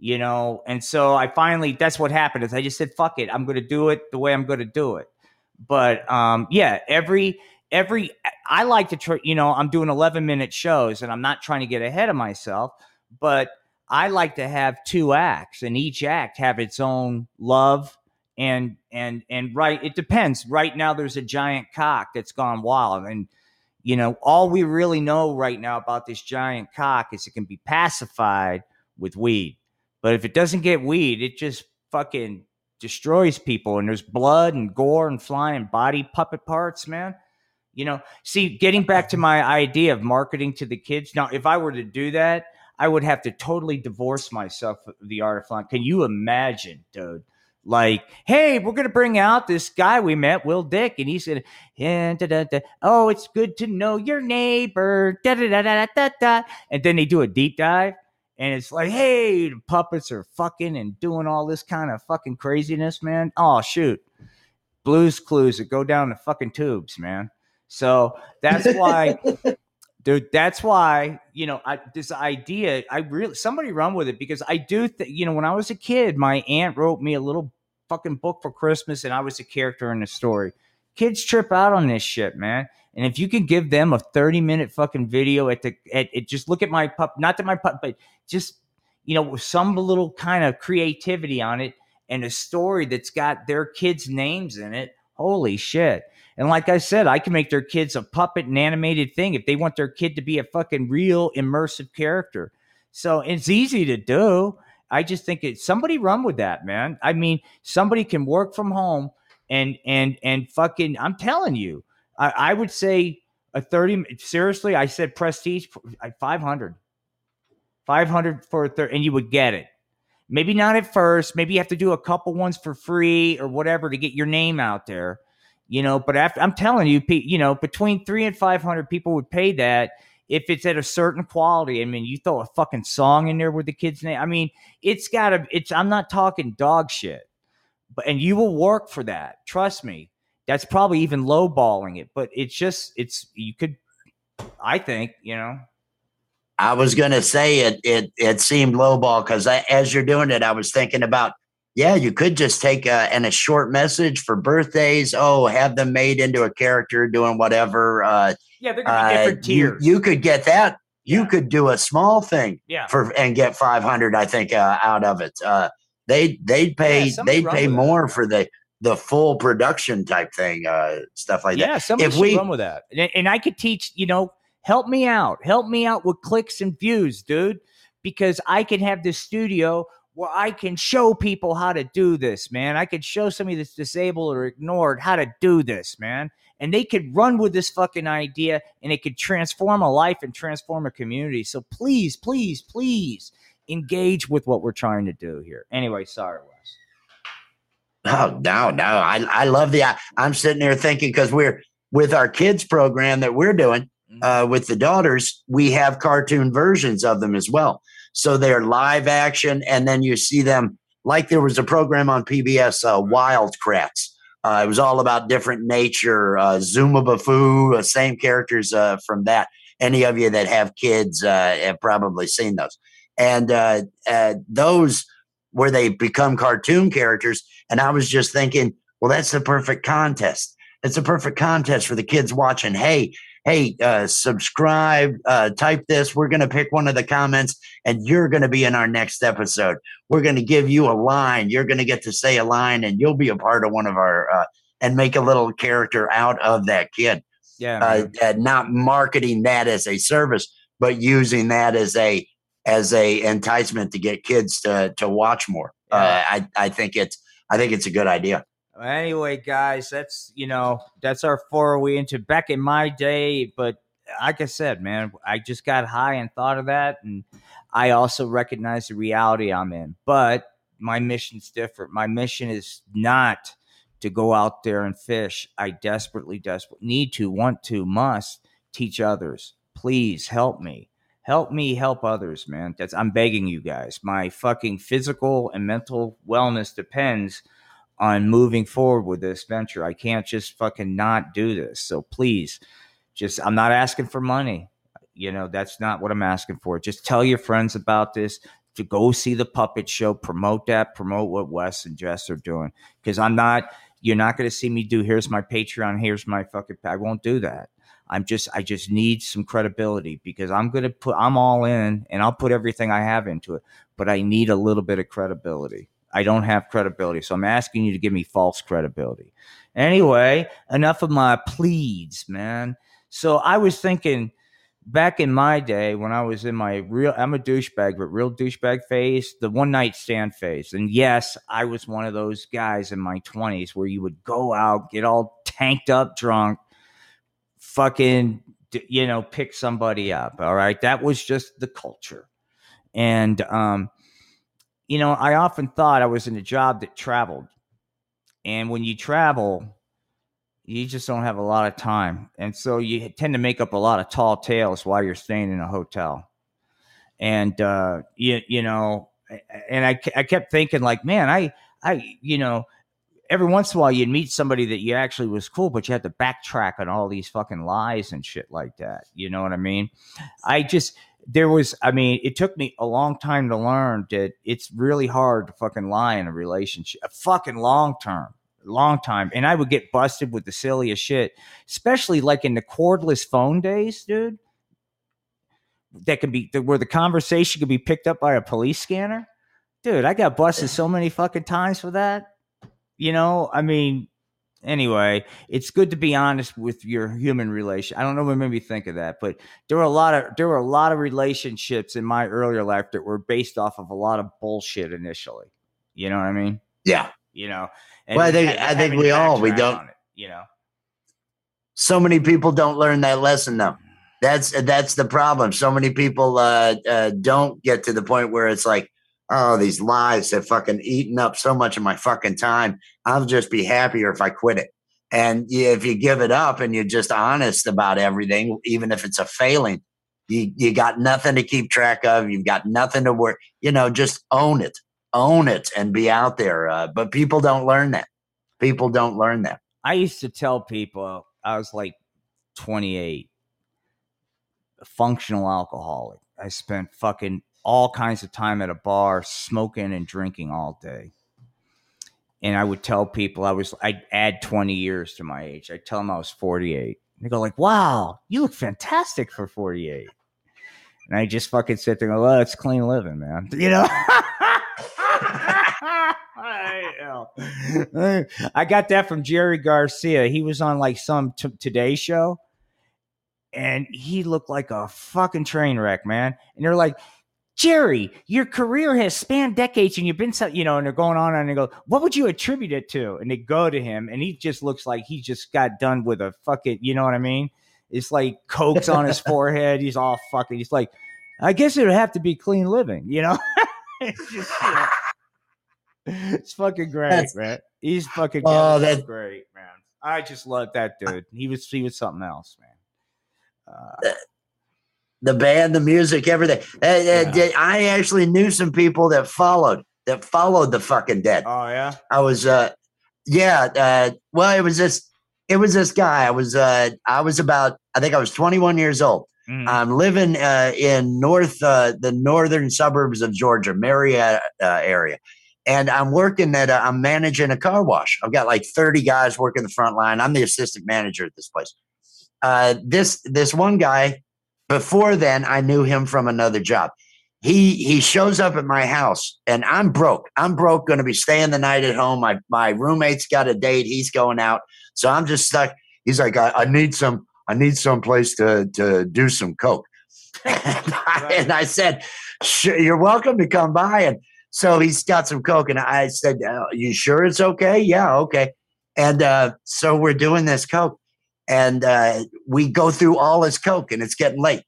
you know? And so i finally that's what happened is i just said fuck it. I'm gonna do it the way i'm gonna do it. But um yeah every every i like to try you know i'm doing 11 minute shows and i'm not trying to get ahead of myself but i like to have two acts and each act have its own love and and and right it depends right now there's a giant cock that's gone wild and you know all we really know right now about this giant cock is it can be pacified with weed but if it doesn't get weed, it just fucking destroys people. And there's blood and gore and flying body puppet parts, man. You know, see, getting back to my idea of marketing to the kids. Now, if I were to do that, I would have to totally divorce myself of the art of flying. Can you imagine, dude? Like, hey, we're gonna bring out this guy we met, Will Dick, and gonna, yeah, da, da, da, oh, it's good to know your neighbor, da da da da da da, and then they do a deep dive, and it's like, hey, the puppets are fucking and doing all this kind of fucking craziness, man. Oh shoot, Blues Clues that go down the fucking tubes, man. So that's why, dude. That's why you know I, this idea. I really somebody run with it because I do. You know, when I was a kid, my aunt wrote me a little fucking book for Christmas, and I was a character in the story. Kids trip out on this shit, man. And if you can give them a thirty minute fucking video at the at, at just look at my pup, not that my pup, but just you know some little kind of creativity on it and a story that's got their kids' names in it. Holy shit. And like I said, I can make their kids a puppet and animated thing if they want their kid to be a fucking real immersive character. So it's easy to do. I just think it somebody run with that, man. I mean, somebody can work from home and and and fucking I'm telling you, I, I would say a 30 seriously, I said prestige 500. 500 for a third, and you would get it. Maybe not at first. Maybe you have to do a couple ones for free or whatever to get your name out there you know but after i'm telling you you know between three and 500 people would pay that if it's at a certain quality. I mean you throw a fucking song in there with the kid's name. I mean it's gotta it's i'm not talking dog shit but and you will work for that. Trust me. That's probably even lowballing it but it's just it's you could i think you know. I was to say it. It it seemed lowball because as you're doing it, I was thinking about yeah, you could just take a, and a short message for birthdays. Oh, have them made into a character doing whatever. Uh, yeah, they're gonna be different uh, tiers. You, you could get that. You Yeah. could do a small thing yeah, for and get five hundred. I think uh, out of it. Uh, they they'd pay Yeah, they'd pay more for the the full production type thing, uh, stuff like that. yeah. Somebody If should we- run with that, and, and I could teach. You know, help me out. Help me out with clicks and views, dude. Because I can have this studio where I can show people how to do this, man. I could show somebody that's disabled or ignored how to do this, man. And they could run with this fucking idea and it could transform a life and transform a community. So please, please, please engage with what we're trying to do here. Anyway, sorry, Wes. Oh no, no. I I love the. I, I'm sitting there thinking because we're with our kids program that we're doing uh, with the daughters. We have cartoon versions of them as well, so they're live action, and then you see them like there was a program on PBS, uh, Wild Kratts. Uh, it was all about different nature. Uh, Zoboomafoo, uh, same characters uh, from that. Any of you that have kids uh, have probably seen those, and those where they become cartoon characters. And I was just thinking, well, that's the perfect contest. It's a perfect contest for the kids watching. Hey, hey, uh, subscribe, uh, type this. We're going to pick one of the comments and you're going to be in our next episode. We're going to give you a line. You're going to get to say a line and you'll be a part of one of our, uh, and make a little character out of that kid. Yeah. Uh, not marketing that as a service, but using that as a, as a enticement to get kids to, to watch more. Uh, I, I think it's, I think it's a good idea. Anyway, guys, that's you know that's our foray into back in my day. But like I said, man, I just got high and thought of that, and I also recognize the reality I'm in. But my mission's different. My mission is not to go out there and fish. I desperately, desperately need to, want to, must teach others. Please help me. Help me help others, man. That's I'm begging you guys. My fucking physical and mental wellness depends on moving forward with this venture. I can't just fucking not do this. So please, just I'm not asking for money. You know, that's not what I'm asking for. Just tell your friends about this to go see the puppet show, promote that, promote what Wes and Jess are doing. Because I'm not, you're not going to see me do. Here's my Patreon. Here's my fucking. I won't do that. I'm just, I just need some credibility because I'm going to put, I'm all in, and I'll put everything I have into it. But I need a little bit of credibility. I don't have credibility. So I'm asking you to give me false credibility. Anyway, enough of my pleads, man. So I was thinking back in my day when I was in my real, I'm a douchebag, but real douchebag phase, the one night stand phase. And yes, I was one of those guys in my 20s where you would go out, get all tanked up drunk, fucking, you know pick somebody up. All right, that was just the culture, and um, you know I often thought I was in a job that traveled, and when you travel. You just don't have a lot of time. And so you tend to make up a lot of tall tales while you're staying in a hotel and uh, you you know, and I I kept thinking like, man, I I you know, every once in a while you'd meet somebody that you actually was cool, but you had to backtrack on all these fucking lies and shit like that. You know what I mean? I just there was I mean, it took me a long time to learn that it's really hard to fucking lie in a relationship, a fucking long term. Long time, and I would get busted with the silliest shit, especially like in the cordless phone days, dude that can be where the conversation could be picked up by a police scanner. Dude, I got busted so many fucking times for that. You know, I mean, anyway, it's good to be honest with your human relation. I don't know what made me think of that, but there were a lot of there were a lot of relationships in my earlier life that were based off of a lot of bullshit initially. You know what I mean? Yeah. You know. well, I think I think we all we don't. It, you know. So many people don't learn that lesson though. That's that's the problem. So many people uh, uh, don't get to the point where it's like, oh, these lies have fucking eaten up so much of my fucking time. I'll just be happier if I quit it. And if you give it up and you're just honest about everything, even if it's a failing, you you got nothing to keep track of. You've got nothing to work. You know, just own it, own it, and be out there. Uh, but people don't learn that. People don't learn that. I used to tell people I was like 28 a functional alcoholic. I spent fucking all kinds of time at a bar smoking and drinking all day. And I would tell people I was, I'd add 20 years to my age. I'd tell them I was 48. They go like, wow, you look fantastic for 48. And I just fucking sit there and go, well, it's clean living, man. You know? I got that from Jerry Garcia. He was on like some t- Today show and he looked like a fucking train wreck, man. And they're like, Jerry, your career has spanned decades and you've been so, you know, and they're going on and they go, what would you attribute it to? And they go to him and he just looks like he just got done with a fucking, you know what I mean? It's like cokes on his forehead. He's all fucking, he's like, I guess it would have to be clean living, you know? it's, just, you know, it's fucking great, that's, man. He's fucking oh, that's great, man. I just love that dude. He was, he was something else, man uh, the, the band, the music, everything. Uh, yeah. I actually knew some people that followed that followed the fucking dead. Oh yeah. I was uh yeah, uh well it was this it was this guy. I was uh I was about I think I was 21 years old. Mm. I'm living uh in north uh the northern suburbs of Georgia, Marietta uh, area. And I'm working at a, I'm managing a car wash. I've got like 30 guys working the front line. I'm the assistant manager at this place uh, this this one guy before then I knew him from another job. He he shows up at my house and I'm broke. I'm broke, going to be staying the night at home. My my roommate's got a date. He's going out, so I'm just stuck. He's like, I, I need some. I need some place to to do some coke. and, I, and I said, sure, you're welcome to come by. And so he's got some coke, and I said, uh, "You sure it's okay? Yeah, okay." And uh, so we're doing this coke, and uh, we go through all his coke and it's getting late.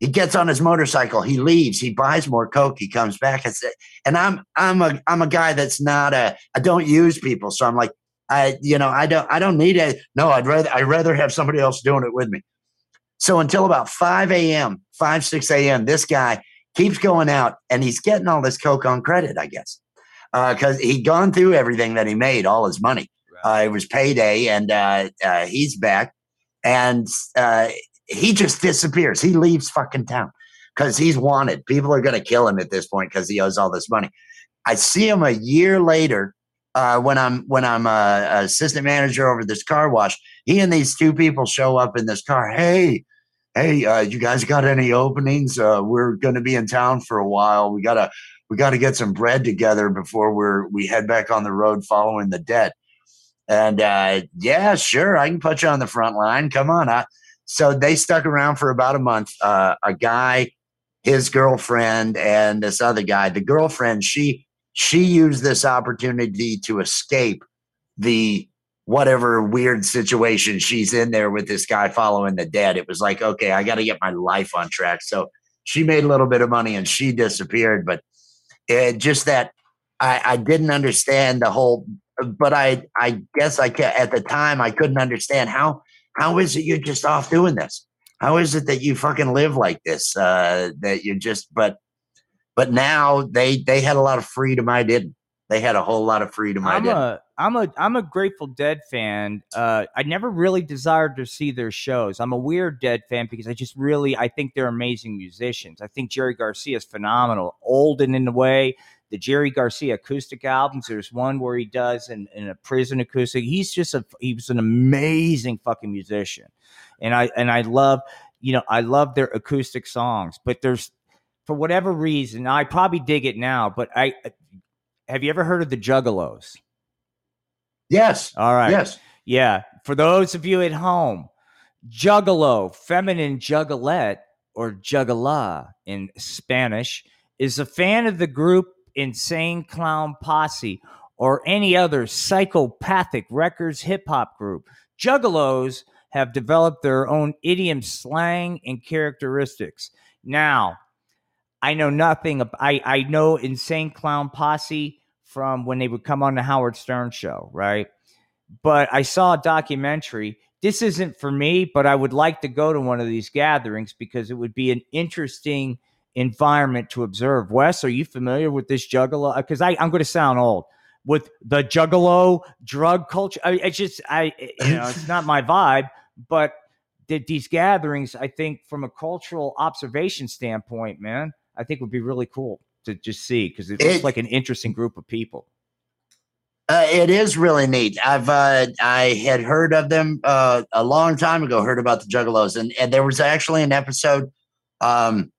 He gets on his motorcycle he leaves he buys more coke he comes back. And, say, and i'm i'm a i'm a guy that's not a i don't use people. So i'm like i you know i don't i don't need it. No i'd rather i'd rather have somebody else doing it with me. So until about 5 a.m 5 6 a.m this guy keeps going out and he's getting all this coke on credit i guess. Because uh, he'd gone through everything that he made all his money. Uh, it was payday and uh, uh he's back and uh, he just disappears. He leaves fucking town because he's wanted. People are going to kill him at this point because he owes all this money. I see him a year later uh, when I'm when I'm a, a, assistant manager over this car wash. He and these two people show up in this car. Hey, hey, uh, you guys got any openings? Uh, we're going to be in town for a while. We gotta we got to get some bread together before we're we head back on the road following the dead. And uh, yeah, sure, I can put you on the front line. Come on. I, so they stuck around for about a month. Uh, a guy, his girlfriend, and this other guy. The girlfriend, she she used this opportunity to escape the whatever weird situation she's in there with this guy following the dead. It was like, okay, I got to get my life on track. So she made a little bit of money and she disappeared, but it, just that I, I didn't understand the whole. But I, I guess I ca- at the time I couldn't understand how how is it you're just off doing this? How is it that you fucking live like this? Uh, that you're just but but now they they had a lot of freedom I didn't. They had a whole lot of freedom I I'm didn't. a I'm a I'm a Grateful Dead fan. Uh, I never really desired to see their shows. I'm a weird Dead fan because I just really I think they're amazing musicians. I think Jerry Garcia is phenomenal, old and in the way. The Jerry Garcia acoustic albums. There's one where he does in, in a prison acoustic. He's just a he was an amazing fucking musician, and I and I love you know I love their acoustic songs. But there's for whatever reason I probably dig it now. But I have you ever heard of the Juggalos? yes, All right. yes. Yeah. For those of you at home, juggalo, feminine juggalette, or juggala in Spanish, is a fan of the group Insane Clown Posse or any other psychopathic records hip hop group. Juggalos have developed their own idiom, slang, and characteristics. Now, I know nothing. I I know Insane Clown Posse from when they would come on the Howard Stern show, right? But I saw a documentary. This isn't for me, but I would like to go to one of these gatherings because it would be an interesting environment to observe. Wes, are you familiar with this juggalo? Because I I'm going to sound old with the juggalo drug culture. I, it's just I you know it's not my vibe, but th- these gatherings, I think, from a cultural observation standpoint, man, I think would be really cool to just see because it looks It- like an interesting group of people. Uh, it is really neat. I've uh, I had heard of them uh, a long time ago. Heard about the Juggalos, and, and there was actually an episode. Um,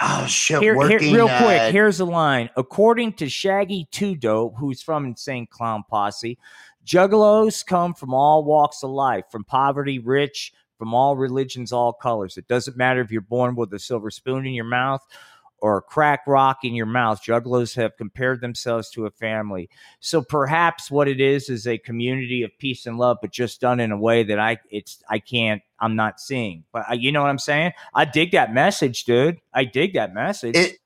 oh shit! Here, here, real uh, quick, here's a line. According to Shaggy Two Dope, who's from Insane Clown Posse, juggalos come from all walks of life, from poverty, rich, from all religions, all colors. It doesn't matter if you're born with a silver spoon in your mouth or a crack rock in your mouth. Juggalos have compared themselves to a family. So perhaps what it is is a community of peace and love, but just done in a way that I it's I can't I'm not seeing. But I, you know what I'm saying? I dig that message, dude. I dig that message. it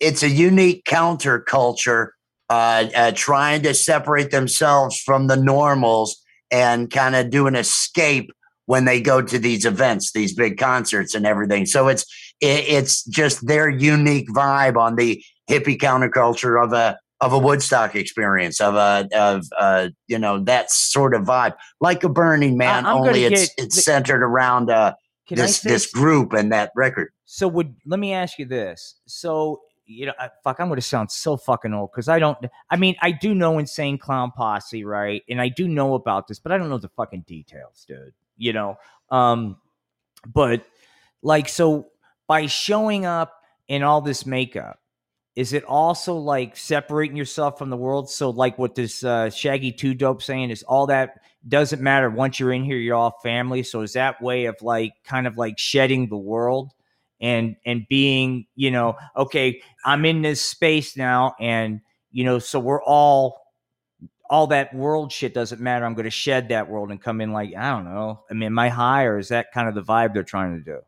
it's a unique counterculture uh, uh, trying to separate themselves from the normals and kind of do an escape when they go to these events, these big concerts and everything. So it's it, it's just their unique vibe on the hippie counterculture of a of a Woodstock experience of a of uh you know that sort of vibe, like a Burning Man. I'm only it's get- it's centered around uh, this this group and that record. So would let me ask you this. So you know, I- fuck, I'm going to sound so fucking old because I don't. I mean, I do know Insane Clown Posse, right? And I do know about this, but I don't know the fucking details, dude. You know, um, but like, so by showing up in all this makeup, is it also like separating yourself from the world? So, like, what this uh, Shaggy Two Dope saying is all that doesn't matter once you're in here, you're all family. So, is that way of like kind of like shedding the world? and and being you know okay i'm in this space now and you know so we're all all that world shit doesn't matter i'm going to shed that world and come in like i don't know i mean my i high or is that kind of the vibe they're trying to do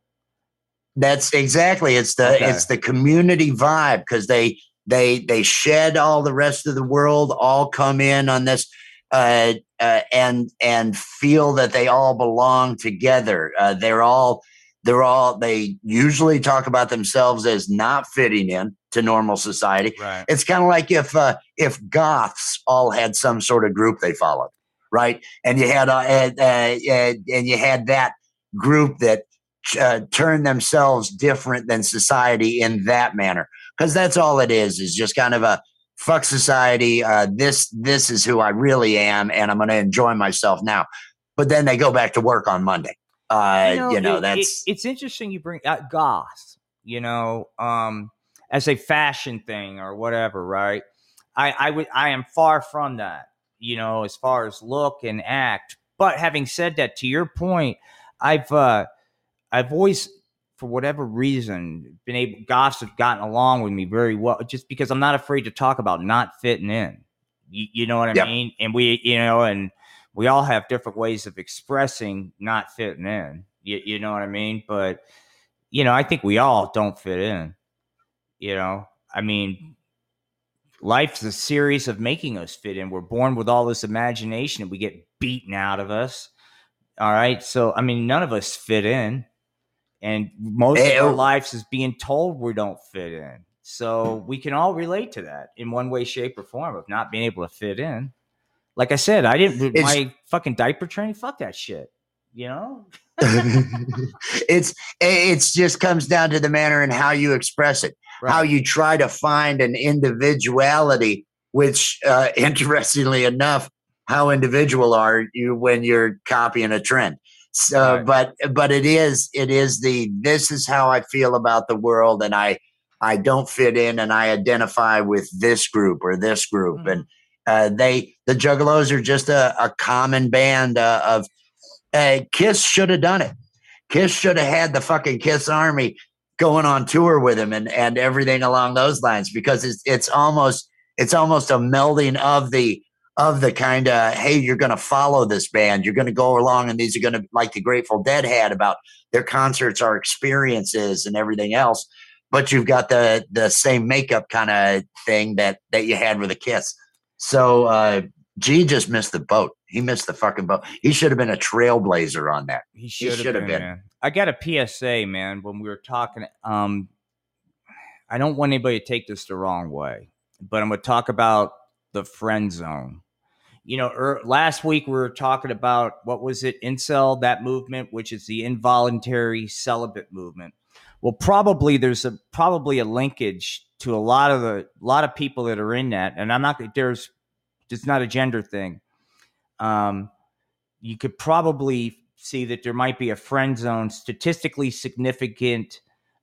That's exactly it's the Okay. it's the community vibe because they they they shed all the rest of the world, all come in on this uh, uh, and and feel that they all belong together. Uh, they're all they're all they usually talk about themselves as not fitting in to normal society. right It's kind of like if uh, if goths all had some sort of group they followed, right? And you had uh, and, uh, and and you had that group that uh, turned themselves different than society in that manner, because that's all it is. Is just kind of a fuck society. Uh, this this is who I really am, and I'm going to enjoy myself now. But then they go back to work on Monday. Uh, you know, it- that's it- it's interesting you bring uh, goth you know um as a fashion thing or whatever right? I i would i am far from that you know as far as look and act. But having said that to your point i've uh i've always for whatever reason been able goths have gotten along with me very well just because i'm not afraid to talk about not fitting in. You, you know what i Yep. mean? And we you know and we all have different ways of expressing not fitting in. You, you know what I mean? But you know, I think we all don't fit in. You know, I mean, life's a series of making us fit in. We're born with all this imagination and we get beaten out of us. All right. So, I mean, none of us fit in. And most of our lives is being told we don't fit in. So we can all relate to that in one way, shape, or form of not being able to fit in. Like I said, I didn't It's- my fucking diaper training. Fuck that shit. You know? it's it's just comes down to the manner and how you express it how you try to find an individuality which uh, interestingly enough how individual are you when you're copying a trend so Right. but but it is it is the this is how i feel about the world and i i don't fit in and i identify with this group or this group Mhm. and uh, they the juggalos are just a, a common band uh, of uh, kiss should have done it. Kiss should have had the fucking kiss army going on tour with him and and everything along those lines because it's it's almost it's almost a melding of the of the kind of hey you're going to follow this band. You're going to go along and these are going to like the grateful dead had about their concerts are experiences and everything else. But you've got the the same makeup kind of thing that that you had with a kiss so uh G just missed the boat. He missed the fucking boat. He should have been a trailblazer on that. He should have been, been. man. I got a PSA, man, when we were talking. Um, I don't want anybody to take this the wrong way, but I'm going to talk about the friend zone. You know, er, last week we were talking about what was it, incel, that movement, which is the involuntary celibate movement. Well, probably there's a probably a linkage to a lot of the lot of people that are in that, and I'm not there's it's not a gender thing. Um, you could probably see that there might be a friend zone, statistically significant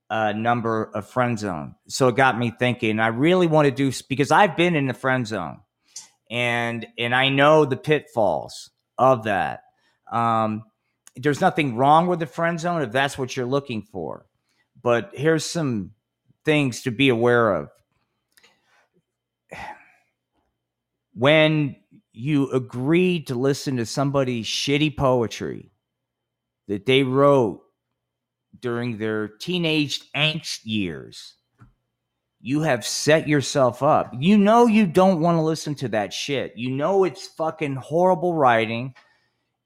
uh, number of friend zone. So it got me thinking. I really want to do because I've been in the friend zone, and and I know the pitfalls of that. Um, there's nothing wrong with the friend zone if that's what you're looking for, but here's some things to be aware of. When you agree to listen to somebody's shitty poetry that they wrote during their teenage angst years, you have set yourself up. You know you don't want to listen to that shit. You know it's fucking horrible writing.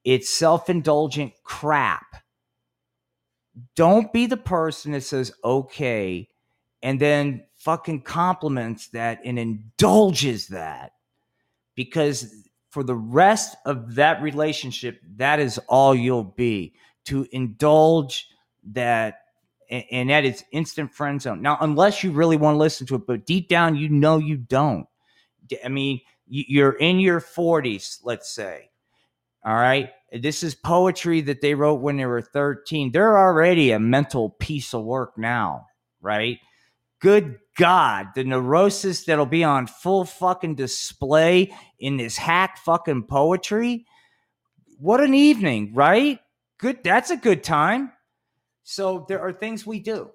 It's self-indulgent crap. Don't be the person that says okay and then fucking compliments that and indulges that because for the rest of that relationship, that is all you'll be to indulge that. And that is instant friend zone. Now, unless you really want to listen to it, but deep down, you know you don't. I mean, you're in your 40s, let's say. All right. This is poetry that they wrote when they were 13. They're already a mental piece of work now, right? Good God, the neurosis that'll be on full fucking display in this hack fucking poetry. What an evening, right? Good. That's a good time. So there are things we do,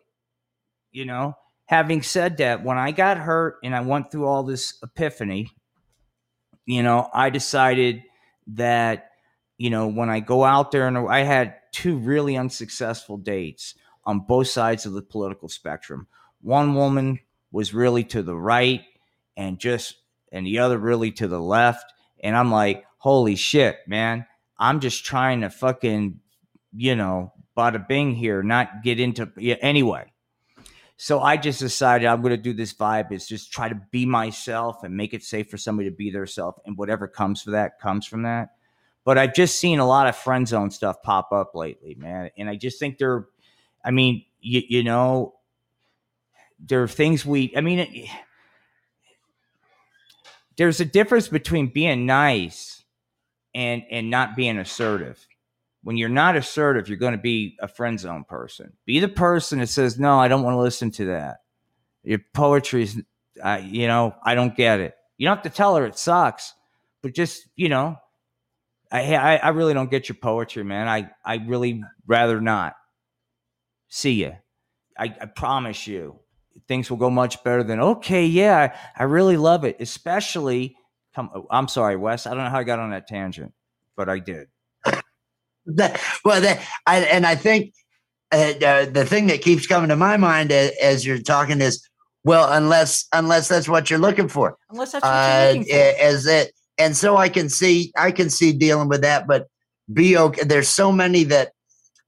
you know. Having said that, when I got hurt and I went through all this epiphany, you know, I decided that, you know, when I go out there and I had two really unsuccessful dates on both sides of the political spectrum. One woman was really to the right and just, and the other really to the left. And I'm like, holy shit, man. I'm just trying to fucking, you know, bada bing here, not get into, yeah, anyway. So I just decided I'm going to do this vibe is just try to be myself and make it safe for somebody to be their self, and whatever comes for that comes from that. But I've just seen a lot of friend zone stuff pop up lately, man, and I just think they're, I mean, you, you know, there are things we, I mean, there's a difference between being nice and and not being assertive. When you're not assertive, you're going to be a friend zone person. Be the person that says, "No, I don't want to listen to that." Your poetry's, uh, you know, I don't get it. You don't have to tell her it sucks, but just you know, I I, I really don't get your poetry, man. I I really rather not. See you. I, I promise you, things will go much better than okay. Yeah, I, I really love it, especially. Come, I'm sorry, Wes. I don't know how I got on that tangent. but I did. That, well, that, I, and I think uh, uh, the thing that keeps coming to my mind as, as you're talking is, well, unless unless that's what you're looking for, Unless that's what uh, you're looking for. as it, and so I can see I can see dealing with that, but be okay. There's so many that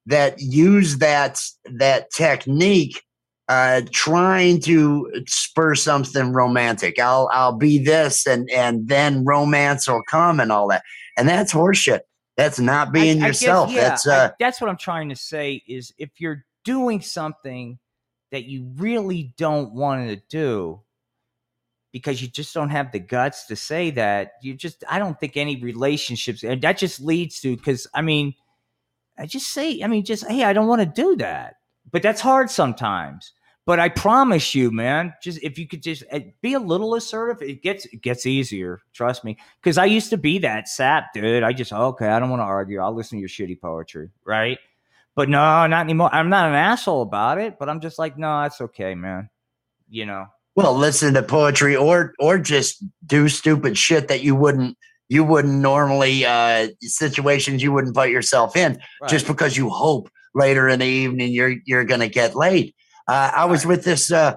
that use that that technique, uh, trying to spur something romantic. I'll I'll be this, and and then romance will come, and all that, and that's horseshit. That's not being I- I guess, yourself. yeah, that's I- uh, that's what I'm trying to say is if you're doing something that you really don't want to do because you just don't have the guts to say that you just i don't think any relationships and that just leads to because i mean i just say i mean just hey i don't want to do that but that's hard sometimes. But i promise you man just if you could just uh, be a little assertive it gets it gets easier trust me. Because i used to be that sap dude. I just okay i don't want to argue. I'll listen to your shitty poetry right? But no not anymore. I'm not an asshole about it but i'm just like no that's okay man you know? Well, listen to poetry or or just do stupid shit that you wouldn't you wouldn't normally uh situations you wouldn't put yourself in just because you hope later in the evening you're you're gonna get late. Uh, I was with this uh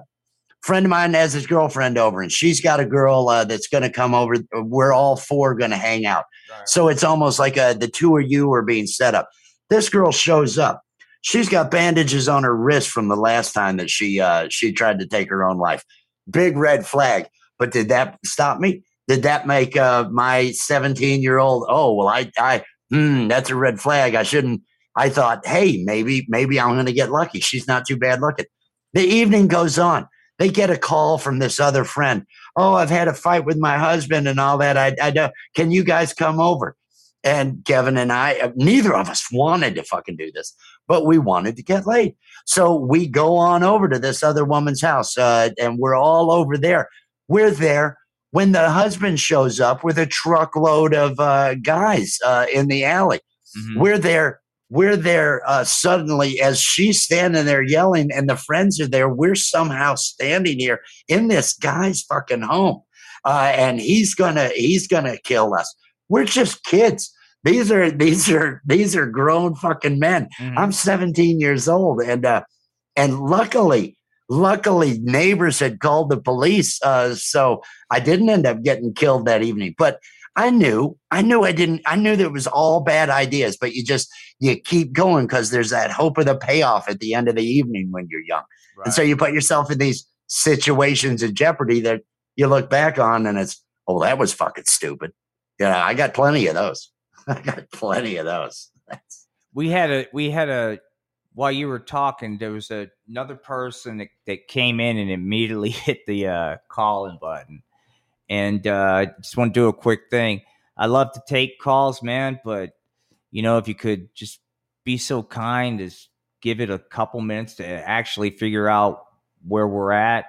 friend of mine has his girlfriend over and she's got a girl uh, that's gonna come over. We're all four gonna hang out. So it's almost like uh, the two of you are being set up. This girl shows up. She's got bandages on her wrist from the last time that she uh, she tried to take her own life. Big red flag. But did that stop me? Did that make uh, my 17 year old? Oh well, I I hmm, that's a red flag. I shouldn't. I thought, hey, maybe maybe I'm going to get lucky. She's not too bad looking. The evening goes on. They get a call from this other friend. Oh, I've had a fight with my husband and all that. I, I don't. Can you guys come over? And Kevin and I, uh, neither of us wanted to fucking do this, but we wanted to get laid. So we go on over to this other woman's house, uh, and we're all over there. We're there when the husband shows up with a truckload of uh, guys uh, in the alley. Mhm. We're there. We're there uh, suddenly as she's standing there yelling, and the friends are there. We're somehow standing here in this guy's fucking home, uh, and he's gonna he's gonna kill us. We're just kids. These are these are these are grown fucking men. Mhm. I'm 17 years old, and uh, and luckily, luckily, neighbors had called the police, uh, so I didn't end up getting killed that evening. But I knew, I knew I didn't, I knew that it was all bad ideas. But you just you keep going because there's that hope of the payoff at the end of the evening when you're young, and so you put yourself in these situations of jeopardy that you look back on, and it's oh, that was fucking stupid. Yeah, I got plenty of those. I got plenty of those. That's- we had a we had a while you were talking there was a, another person that, that came in and immediately hit the uh calling button and uh just want to do a quick thing i love to take calls man but you know if you could just be so kind as give it a couple minutes to actually figure out where we're at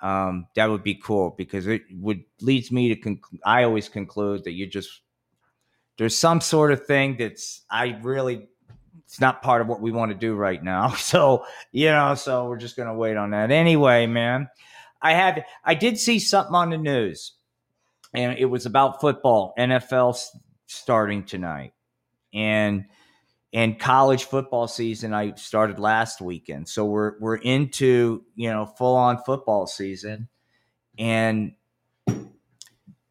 um that would be cool because it would leads me to conclude i always conclude that you just there's some sort of thing that's I really it's not part of what we want to do right now. So, you know, so we're just gonna wait on that. Anyway, man. I have I did see something on the news and it was about football, NFL starting tonight. And and college football season I started last weekend. So we're we're into, you know, full on football season. And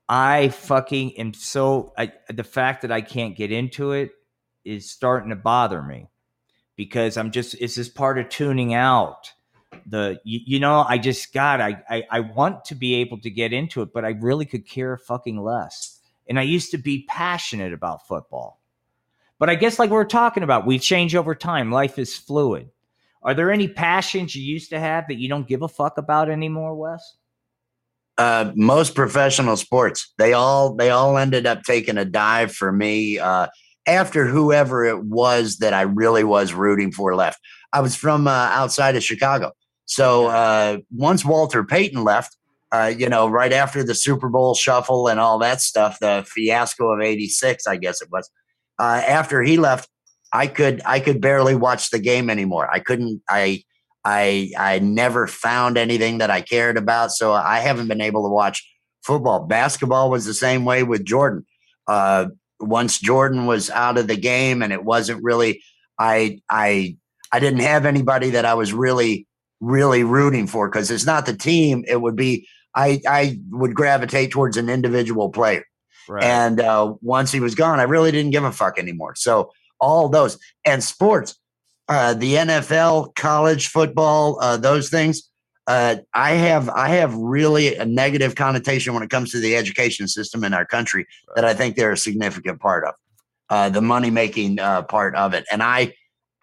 I fucking am so I, the fact that I can't get into it is starting to bother me because I'm just it's just part of tuning out. The you, you know I just got I, I I want to be able to get into it, but I really could care fucking less. And I used to be passionate about football, but I guess like we we're talking about, we change over time. Life is fluid. Are there any passions you used to have that you don't give a fuck about anymore, Wes? uh, most professional sports they all they all ended up taking a dive for me uh, after whoever it was that I really was rooting for left. I was from uh, outside of Chicago, so uh, once Walter Payton left, uh, you know, right after the Super Bowl shuffle and all that stuff, the fiasco of '86, I guess it was. Uh, after he left, I could I could barely watch the game anymore. I couldn't. I I I never found anything that I cared about, so I haven't been able to watch football. Basketball was the same way with Jordan. Uh, once Jordan was out of the game and it wasn't really I I I didn't have anybody that I was really really rooting for because it's not the team. It would be I I would gravitate towards an individual player. Right. And uh, once he was gone, I really didn't give a fuck anymore. So all those and sports, uh, the NFL, college football, uh, those things. Uh, I have I have really a negative connotation when it comes to the education system in our country that I think they're a significant part of uh, the money making uh, part of it, and I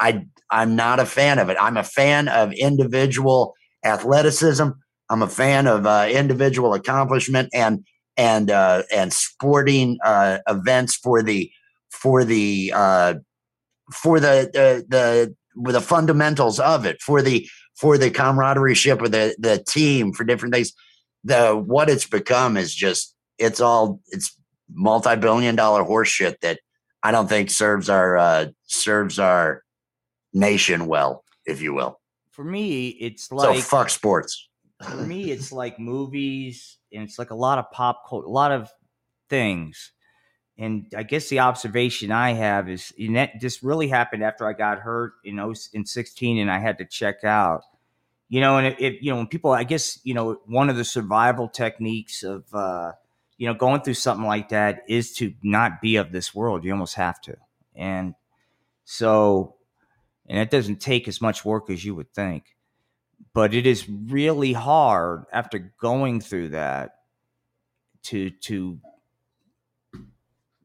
I I'm not a fan of it. I'm a fan of individual athleticism. I'm a fan of uh, individual accomplishment and and uh, and sporting uh, events for the for the uh, for the the the with the fundamentals of it for the for the camaraderie ship or the the team for different things. The what it's become is just it's all it's multi billion dollar horseshit that I don't think serves our uh, serves our nation well, if you will. For me, it's like so fuck sports. for me, it's like movies, and it's like a lot of pop culture, a lot of things. And I guess the observation I have is, and that this really happened after I got hurt in oh- in sixteen, and I had to check out. You know, and it, it you know when people, I guess you know one of the survival techniques of uh, you know going through something like that is to not be of this world. You almost have to, and so, and it doesn't take as much work as you would think but it is really hard after going through that to to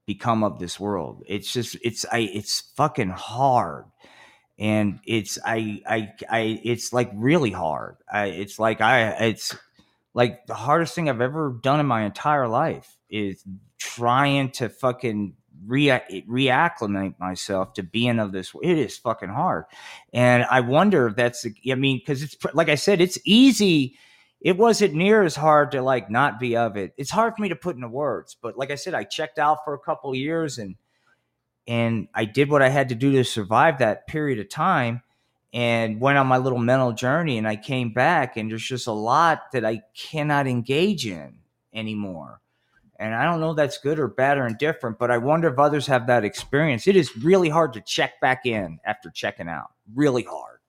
become of this world. It's just it's i it's fucking hard. And it's i i i it's like really hard. I it's like i it's like the hardest thing i've ever done in my entire life is trying to fucking rea- reacclimate myself to being of this it is fucking hard. And i wonder if that's i mean because it's like i said it's easy. It wasn't near as hard to like not be of it. It's hard for me to put into words but like i said i checked out for a couple years and and i did what i had to do to survive that period of time and went on my little mental journey and i came back and there's just a lot that i cannot engage in anymore and I don't know that's good or bad or indifferent, but I wonder if others have that experience. It is really hard to check back in after checking out. Really hard,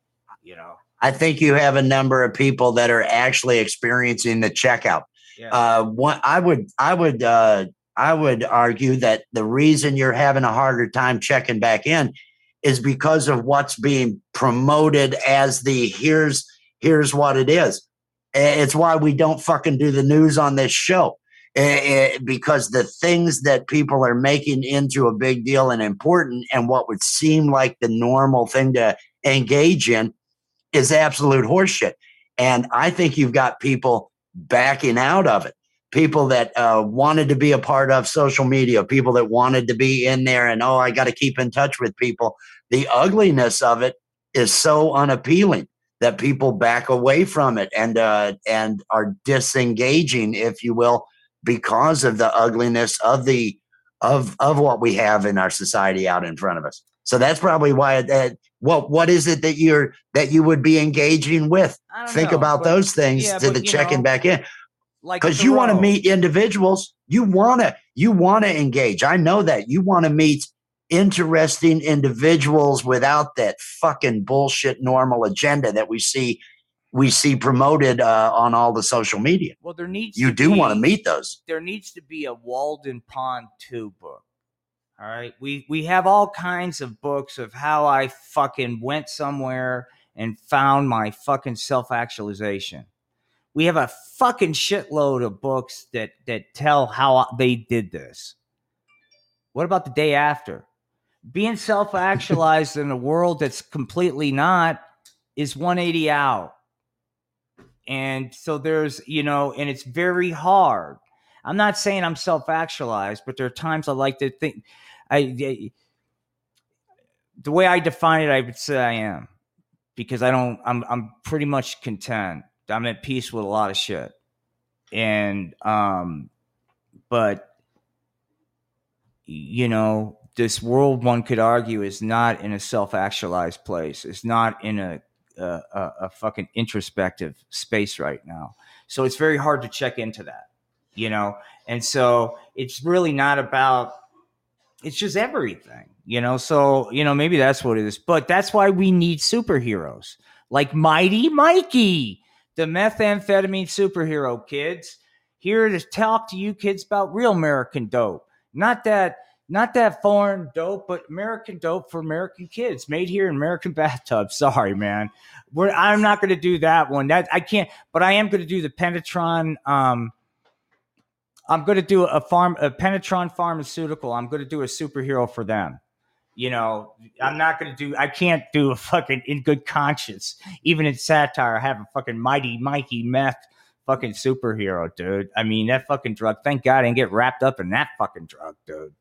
you know. I think you have a number of people that are actually experiencing the checkout. Yeah. Uh, one, I would, I would, uh, I would argue that the reason you're having a harder time checking back in is because of what's being promoted as the here's here's what it is. It's why we don't fucking do the news on this show. Eh, eh, because the things that people are making into a big deal and important and what would seem like the normal thing to engage in is absolute horseshit. And I think you've got people backing out of it. People that uh, wanted to be a part of social media, people that wanted to be in there and, oh, I got to keep in touch with people. The ugliness of it is so unappealing that people back away from it and uh, and are disengaging, if you will, because of the ugliness of the of of what we have in our society out in front of us. So that's probably why that what what is it that you're that you would be engaging with? Think know, about but- those things yeah, to but, the checking know, back in like because you want to meet individuals. You want to you want to engage. I know that you want to meet interesting individuals without that fucking bullshit normal agenda that we see we see promoted uh, on all the social media. Well, there needs You to do want to meet those. there needs to be a Walden Pond 2 book. All right. We we have all kinds of books of how I fucking went somewhere and found my fucking self-actualization. We have a fucking shitload of books that that tell how they did this. What about the day after? Being self-actualized in a world that's completely not is 180 out. And so there's, you know, and it's very hard. I'm not saying I'm self actualized, but there are times I like to think. I, I- the way I define it, I would say I am because I don't. I'm I'm pretty much content. I'm at peace with a lot of shit, and um, but you know, this world one could argue is not in a self actualized place. It's not in a a, a a fucking introspective space right now. So it's very hard to check into that, you know? And so it's really not about it's just everything, you know. So you know, maybe that's what it is. But that's why we need superheroes like Mighty Mikey, the methamphetamine superhero. Kids here to talk to you kids about real American dope, not that not that foreign dope, but American dope for American kids, made here in American bathtubs. Sorry, man. We're, I'm not going to do that one. That I can't, but I am going to do the Pentatron. Um, I'm going to do a farm, a Pentatron pharmaceutical. I'm going to do a superhero for them. You know, I'm not going to do. I can't do a fucking in good conscience, even in satire. I Have a fucking mighty Mikey meth fucking superhero, dude. I mean, that fucking drug. Thank God I didn't get wrapped up in that fucking drug, dude.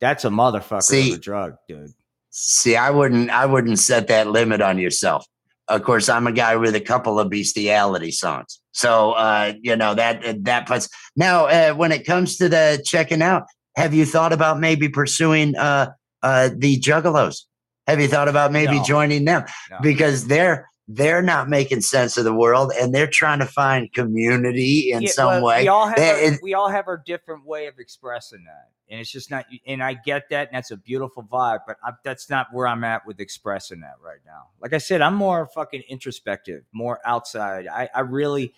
That's a motherfucker See- of a drug, dude. See, I wouldn't I wouldn't set that limit on yourself. Of course, I'm a guy with a couple of bestiality songs. So uh, you know, that that puts now uh, when it comes to the checking out, have you thought about maybe pursuing uh uh the juggalos? Have you thought about maybe No. joining them? No. Because they're they're not making sense of the world and they're trying to find community in Yeah, some well, way. We all have our, it- we all have our different way of expressing that, and it's just not. And I get that, and that's a beautiful vibe, but I, that's not where I'm at with expressing that right now. Like I said, I'm more fucking introspective, more outside. I, I really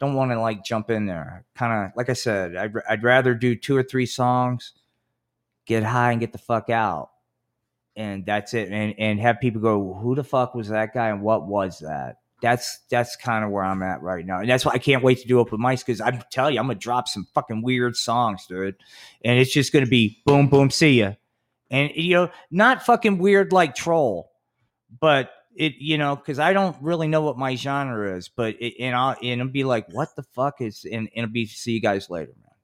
don't want to like jump in there. Kind of like I said, I'd, I'd rather do two or three songs, get high, and get the fuck out. And that's it, and and have people go, "Who the fuck was that guy, and what was that?" that's that's kind of where I'm at right now, and that's why I can't wait to do open mics because I'm telling you, I'm gonna drop some fucking weird songs, dude, and it's just gonna be boom, boom, see ya, and you know, not fucking weird like troll, but it, you know, because I don't really know what my genre is, but it, and I'll and it'll be like, what the fuck is, and, and it'll be see you guys later, man,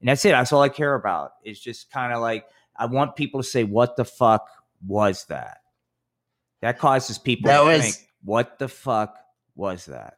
and that's it. That's all I care about. It's just kind of like I want people to say, what the fuck was that? That causes people That to was- think, what the fuck was that?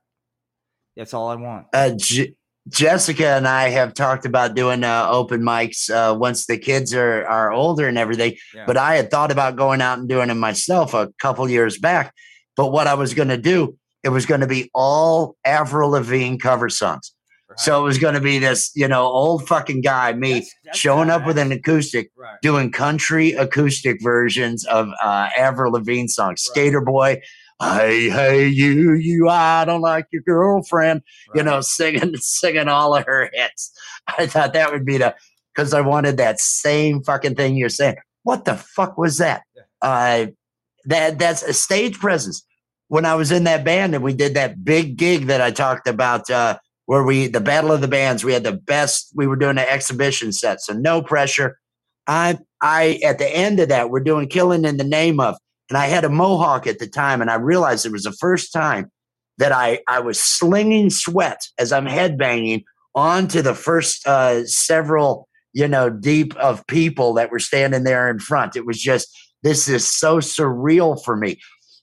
That's all I want. uh, J- Jessica and I have talked about doing uh, open mics uh, once the kids are are older and everything. Yeah. But I had thought about going out and doing them myself a couple years back. But what I was going to do, it was going to be all Avril Lavigne cover songs. So it was going to be this, you know, old fucking guy, me, That's- that's showing up with an acoustic, right. doing country acoustic versions of uh, Avril Lavigne songs. Skater Boy, hey, hey, you, you, I don't like your girlfriend you know, singing singing all of her hits. I thought that would be the because I wanted that same fucking thing you're saying. What the fuck was that? Uh, that that's a stage presence. When I was in that band and we did that big gig that I talked about, uh, where we the battle of the bands, we had the best. We were doing an exhibition set, so no pressure. I I at the end of that, we're doing killing in the name of, and I had a mohawk at the time, and I realized it was the first time that I I was slinging sweat as I'm headbanging onto the first uh, several you know deep of people that were standing there in front. It was just this is so surreal for me.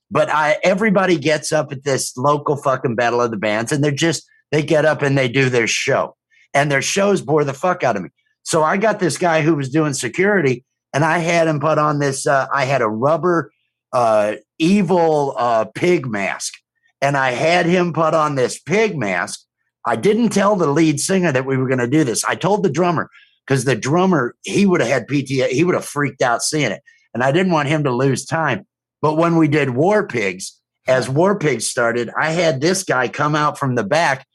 But I everybody gets up at this local fucking battle of the bands, and they're just they get up and they do their show, and their shows bore the fuck out of me. So I got this guy who was doing security, and I had him put on this. Uh, I had a rubber uh, evil uh, pig mask and I had him put on this pig mask. I didn't tell the lead singer that we were going to do this. I told the drummer because the drummer he would have had PTA. He would have freaked out seeing it, and I didn't want him to lose time. But when we did War Pigs, as War Pigs started, I had this guy come out from the back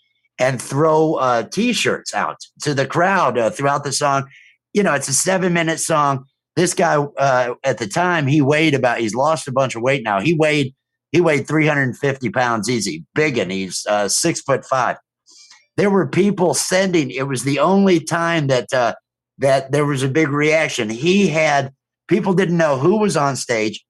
and throw uh, T-shirts out to the crowd uh, throughout the song. You know, it's a seven-minute song. This guy uh, at the time he weighed about. He's lost a bunch of weight now. He weighed he weighed 350 pounds easy, big, and he's uh, six foot five. There were people sending. It was the only time that uh, that there was a big reaction. He had people didn't know who was on stage.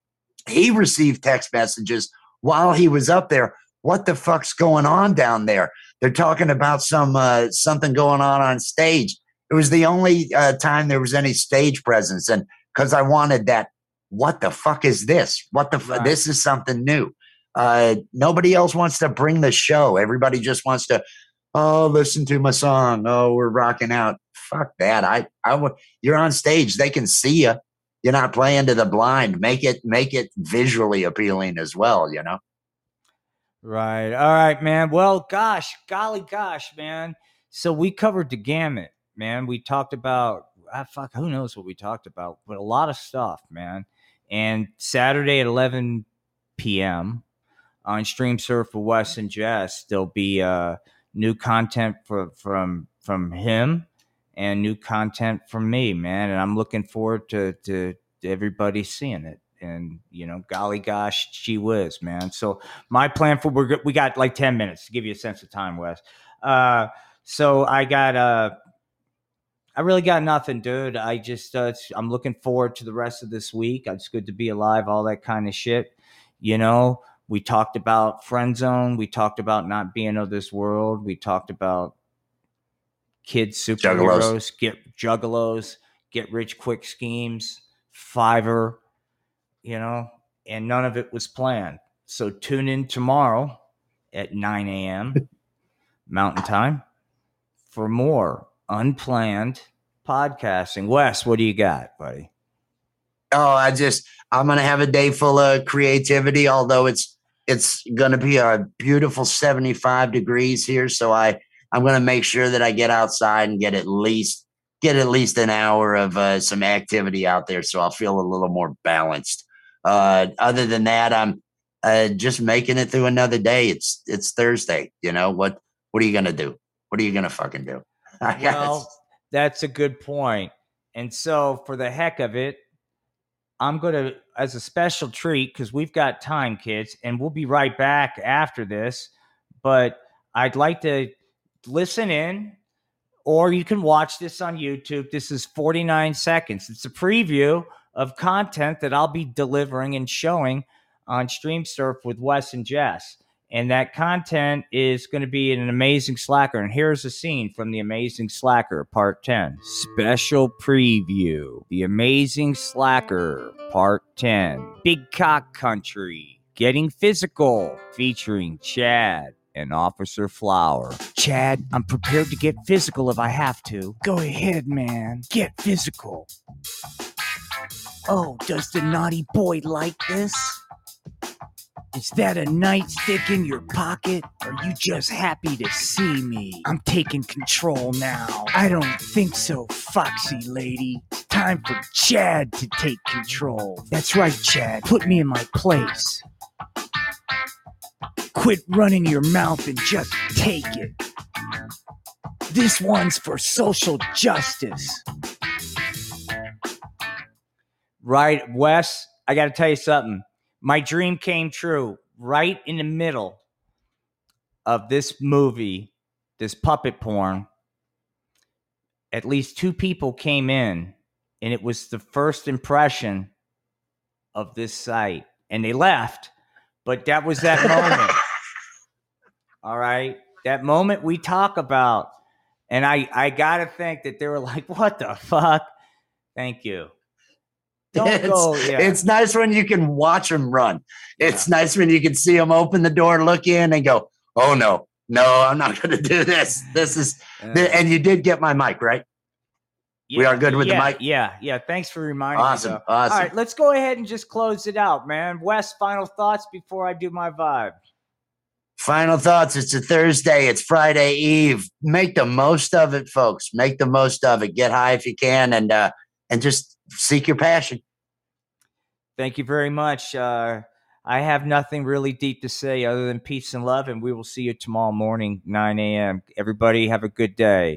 He received text messages while he was up there. What the fuck's going on down there? They're talking about some uh, something going on on stage. It was the only uh, time there was any stage presence, and because I wanted that what the fuck is this? What the fu- Right. this is something new. Uh, nobody else wants to bring the show. Everybody just wants to, oh, listen to my song. Oh, we're rocking out. Fuck that. I, I. You're on stage. They can see you. You're not playing to the blind. Make it, make it visually appealing as well. You know. Right. All right, man. Well, gosh, golly gosh, man. So we covered the gamut, man. We talked about ah, fuck, who knows what we talked about, but a lot of stuff, man. And Saturday at 11 p.m. on Stream Surf with Wes and Jess, there'll be uh, new content for, from from him and new content from me, man. And I'm looking forward to, to everybody seeing it. And you know, golly gosh, she whiz, man. So my plan for we're we got like 10 minutes to give you a sense of time, Wes. Uh, so I got uh I really got nothing, dude. I just uh, I'm looking forward to the rest of this week. It's good to be alive, all that kind of shit. You know, we talked about friend zone. We talked about not being of this world. We talked about kids superheroes, juggalos. get juggalos, get rich quick schemes, Fiverr, you know, and none of it was planned. So tune in tomorrow at 9 a.m. Mountain Time for more unplanned podcasting. Wes, what do you got, buddy? Oh, I just I'm gonna have a day full of creativity, although it's it's gonna be a beautiful 75 degrees here. So I I'm gonna make sure that I get outside and get at least get at least an hour of uh, some activity out there so I'll feel a little more balanced. Uh, other than that, I'm uh, just making it through another day. It's it's Thursday. You know what? What are you gonna do? What are you gonna fucking do? well, that's a good point. And so, for the heck of it, I'm to, as a special treat, because we've got time, kids, and we'll be right back after this. But I'd like to listen in, or you can watch this on YouTube. This is 49 seconds. It's a preview of content that I'll be delivering and showing on Stream Surf with Wes and Jess and that content is going to be an amazing slacker and here's a scene from the amazing slacker part 10 special preview the amazing slacker part 10 big cock country getting physical featuring chad and Officer Flower. Chad, I'm prepared to get physical if I have to. Go ahead, man. Get physical. Oh, does the naughty boy like this? Is that a nightstick in your pocket? Are you just happy to see me? I'm taking control now. I don't think so, Foxy lady. It's time for Chad to take control. That's right, Chad. Put me in my place. Quit running your mouth and just take it. This one's for social justice. Right, Wes, I got to tell you something my dream came true right in the middle of this movie, this puppet porn. At least two people came in, and it was the first impression of this site. And they left, but that was that moment. All right. That moment we talk about. And I, I got to think that they were like, what the fuck? Thank you. Don't it's, go. Yeah. It's nice when you can watch them run. It's yeah. nice when you can see them open the door, look in, and go, "Oh no, no, I'm not going to do this. This is." Uh, and you did get my mic right. Yeah, we are good with yeah, the mic. Yeah, yeah. Thanks for reminding awesome, me. Awesome. Awesome. All right, let's go ahead and just close it out, man. Wes, final thoughts before I do my vibe. Final thoughts. It's a Thursday. It's Friday Eve. Make the most of it, folks. Make the most of it. Get high if you can, and uh, and just seek your passion. Thank you very much. Uh, I have nothing really deep to say other than peace and love, and we will see you tomorrow morning, 9 a.m. Everybody, have a good day.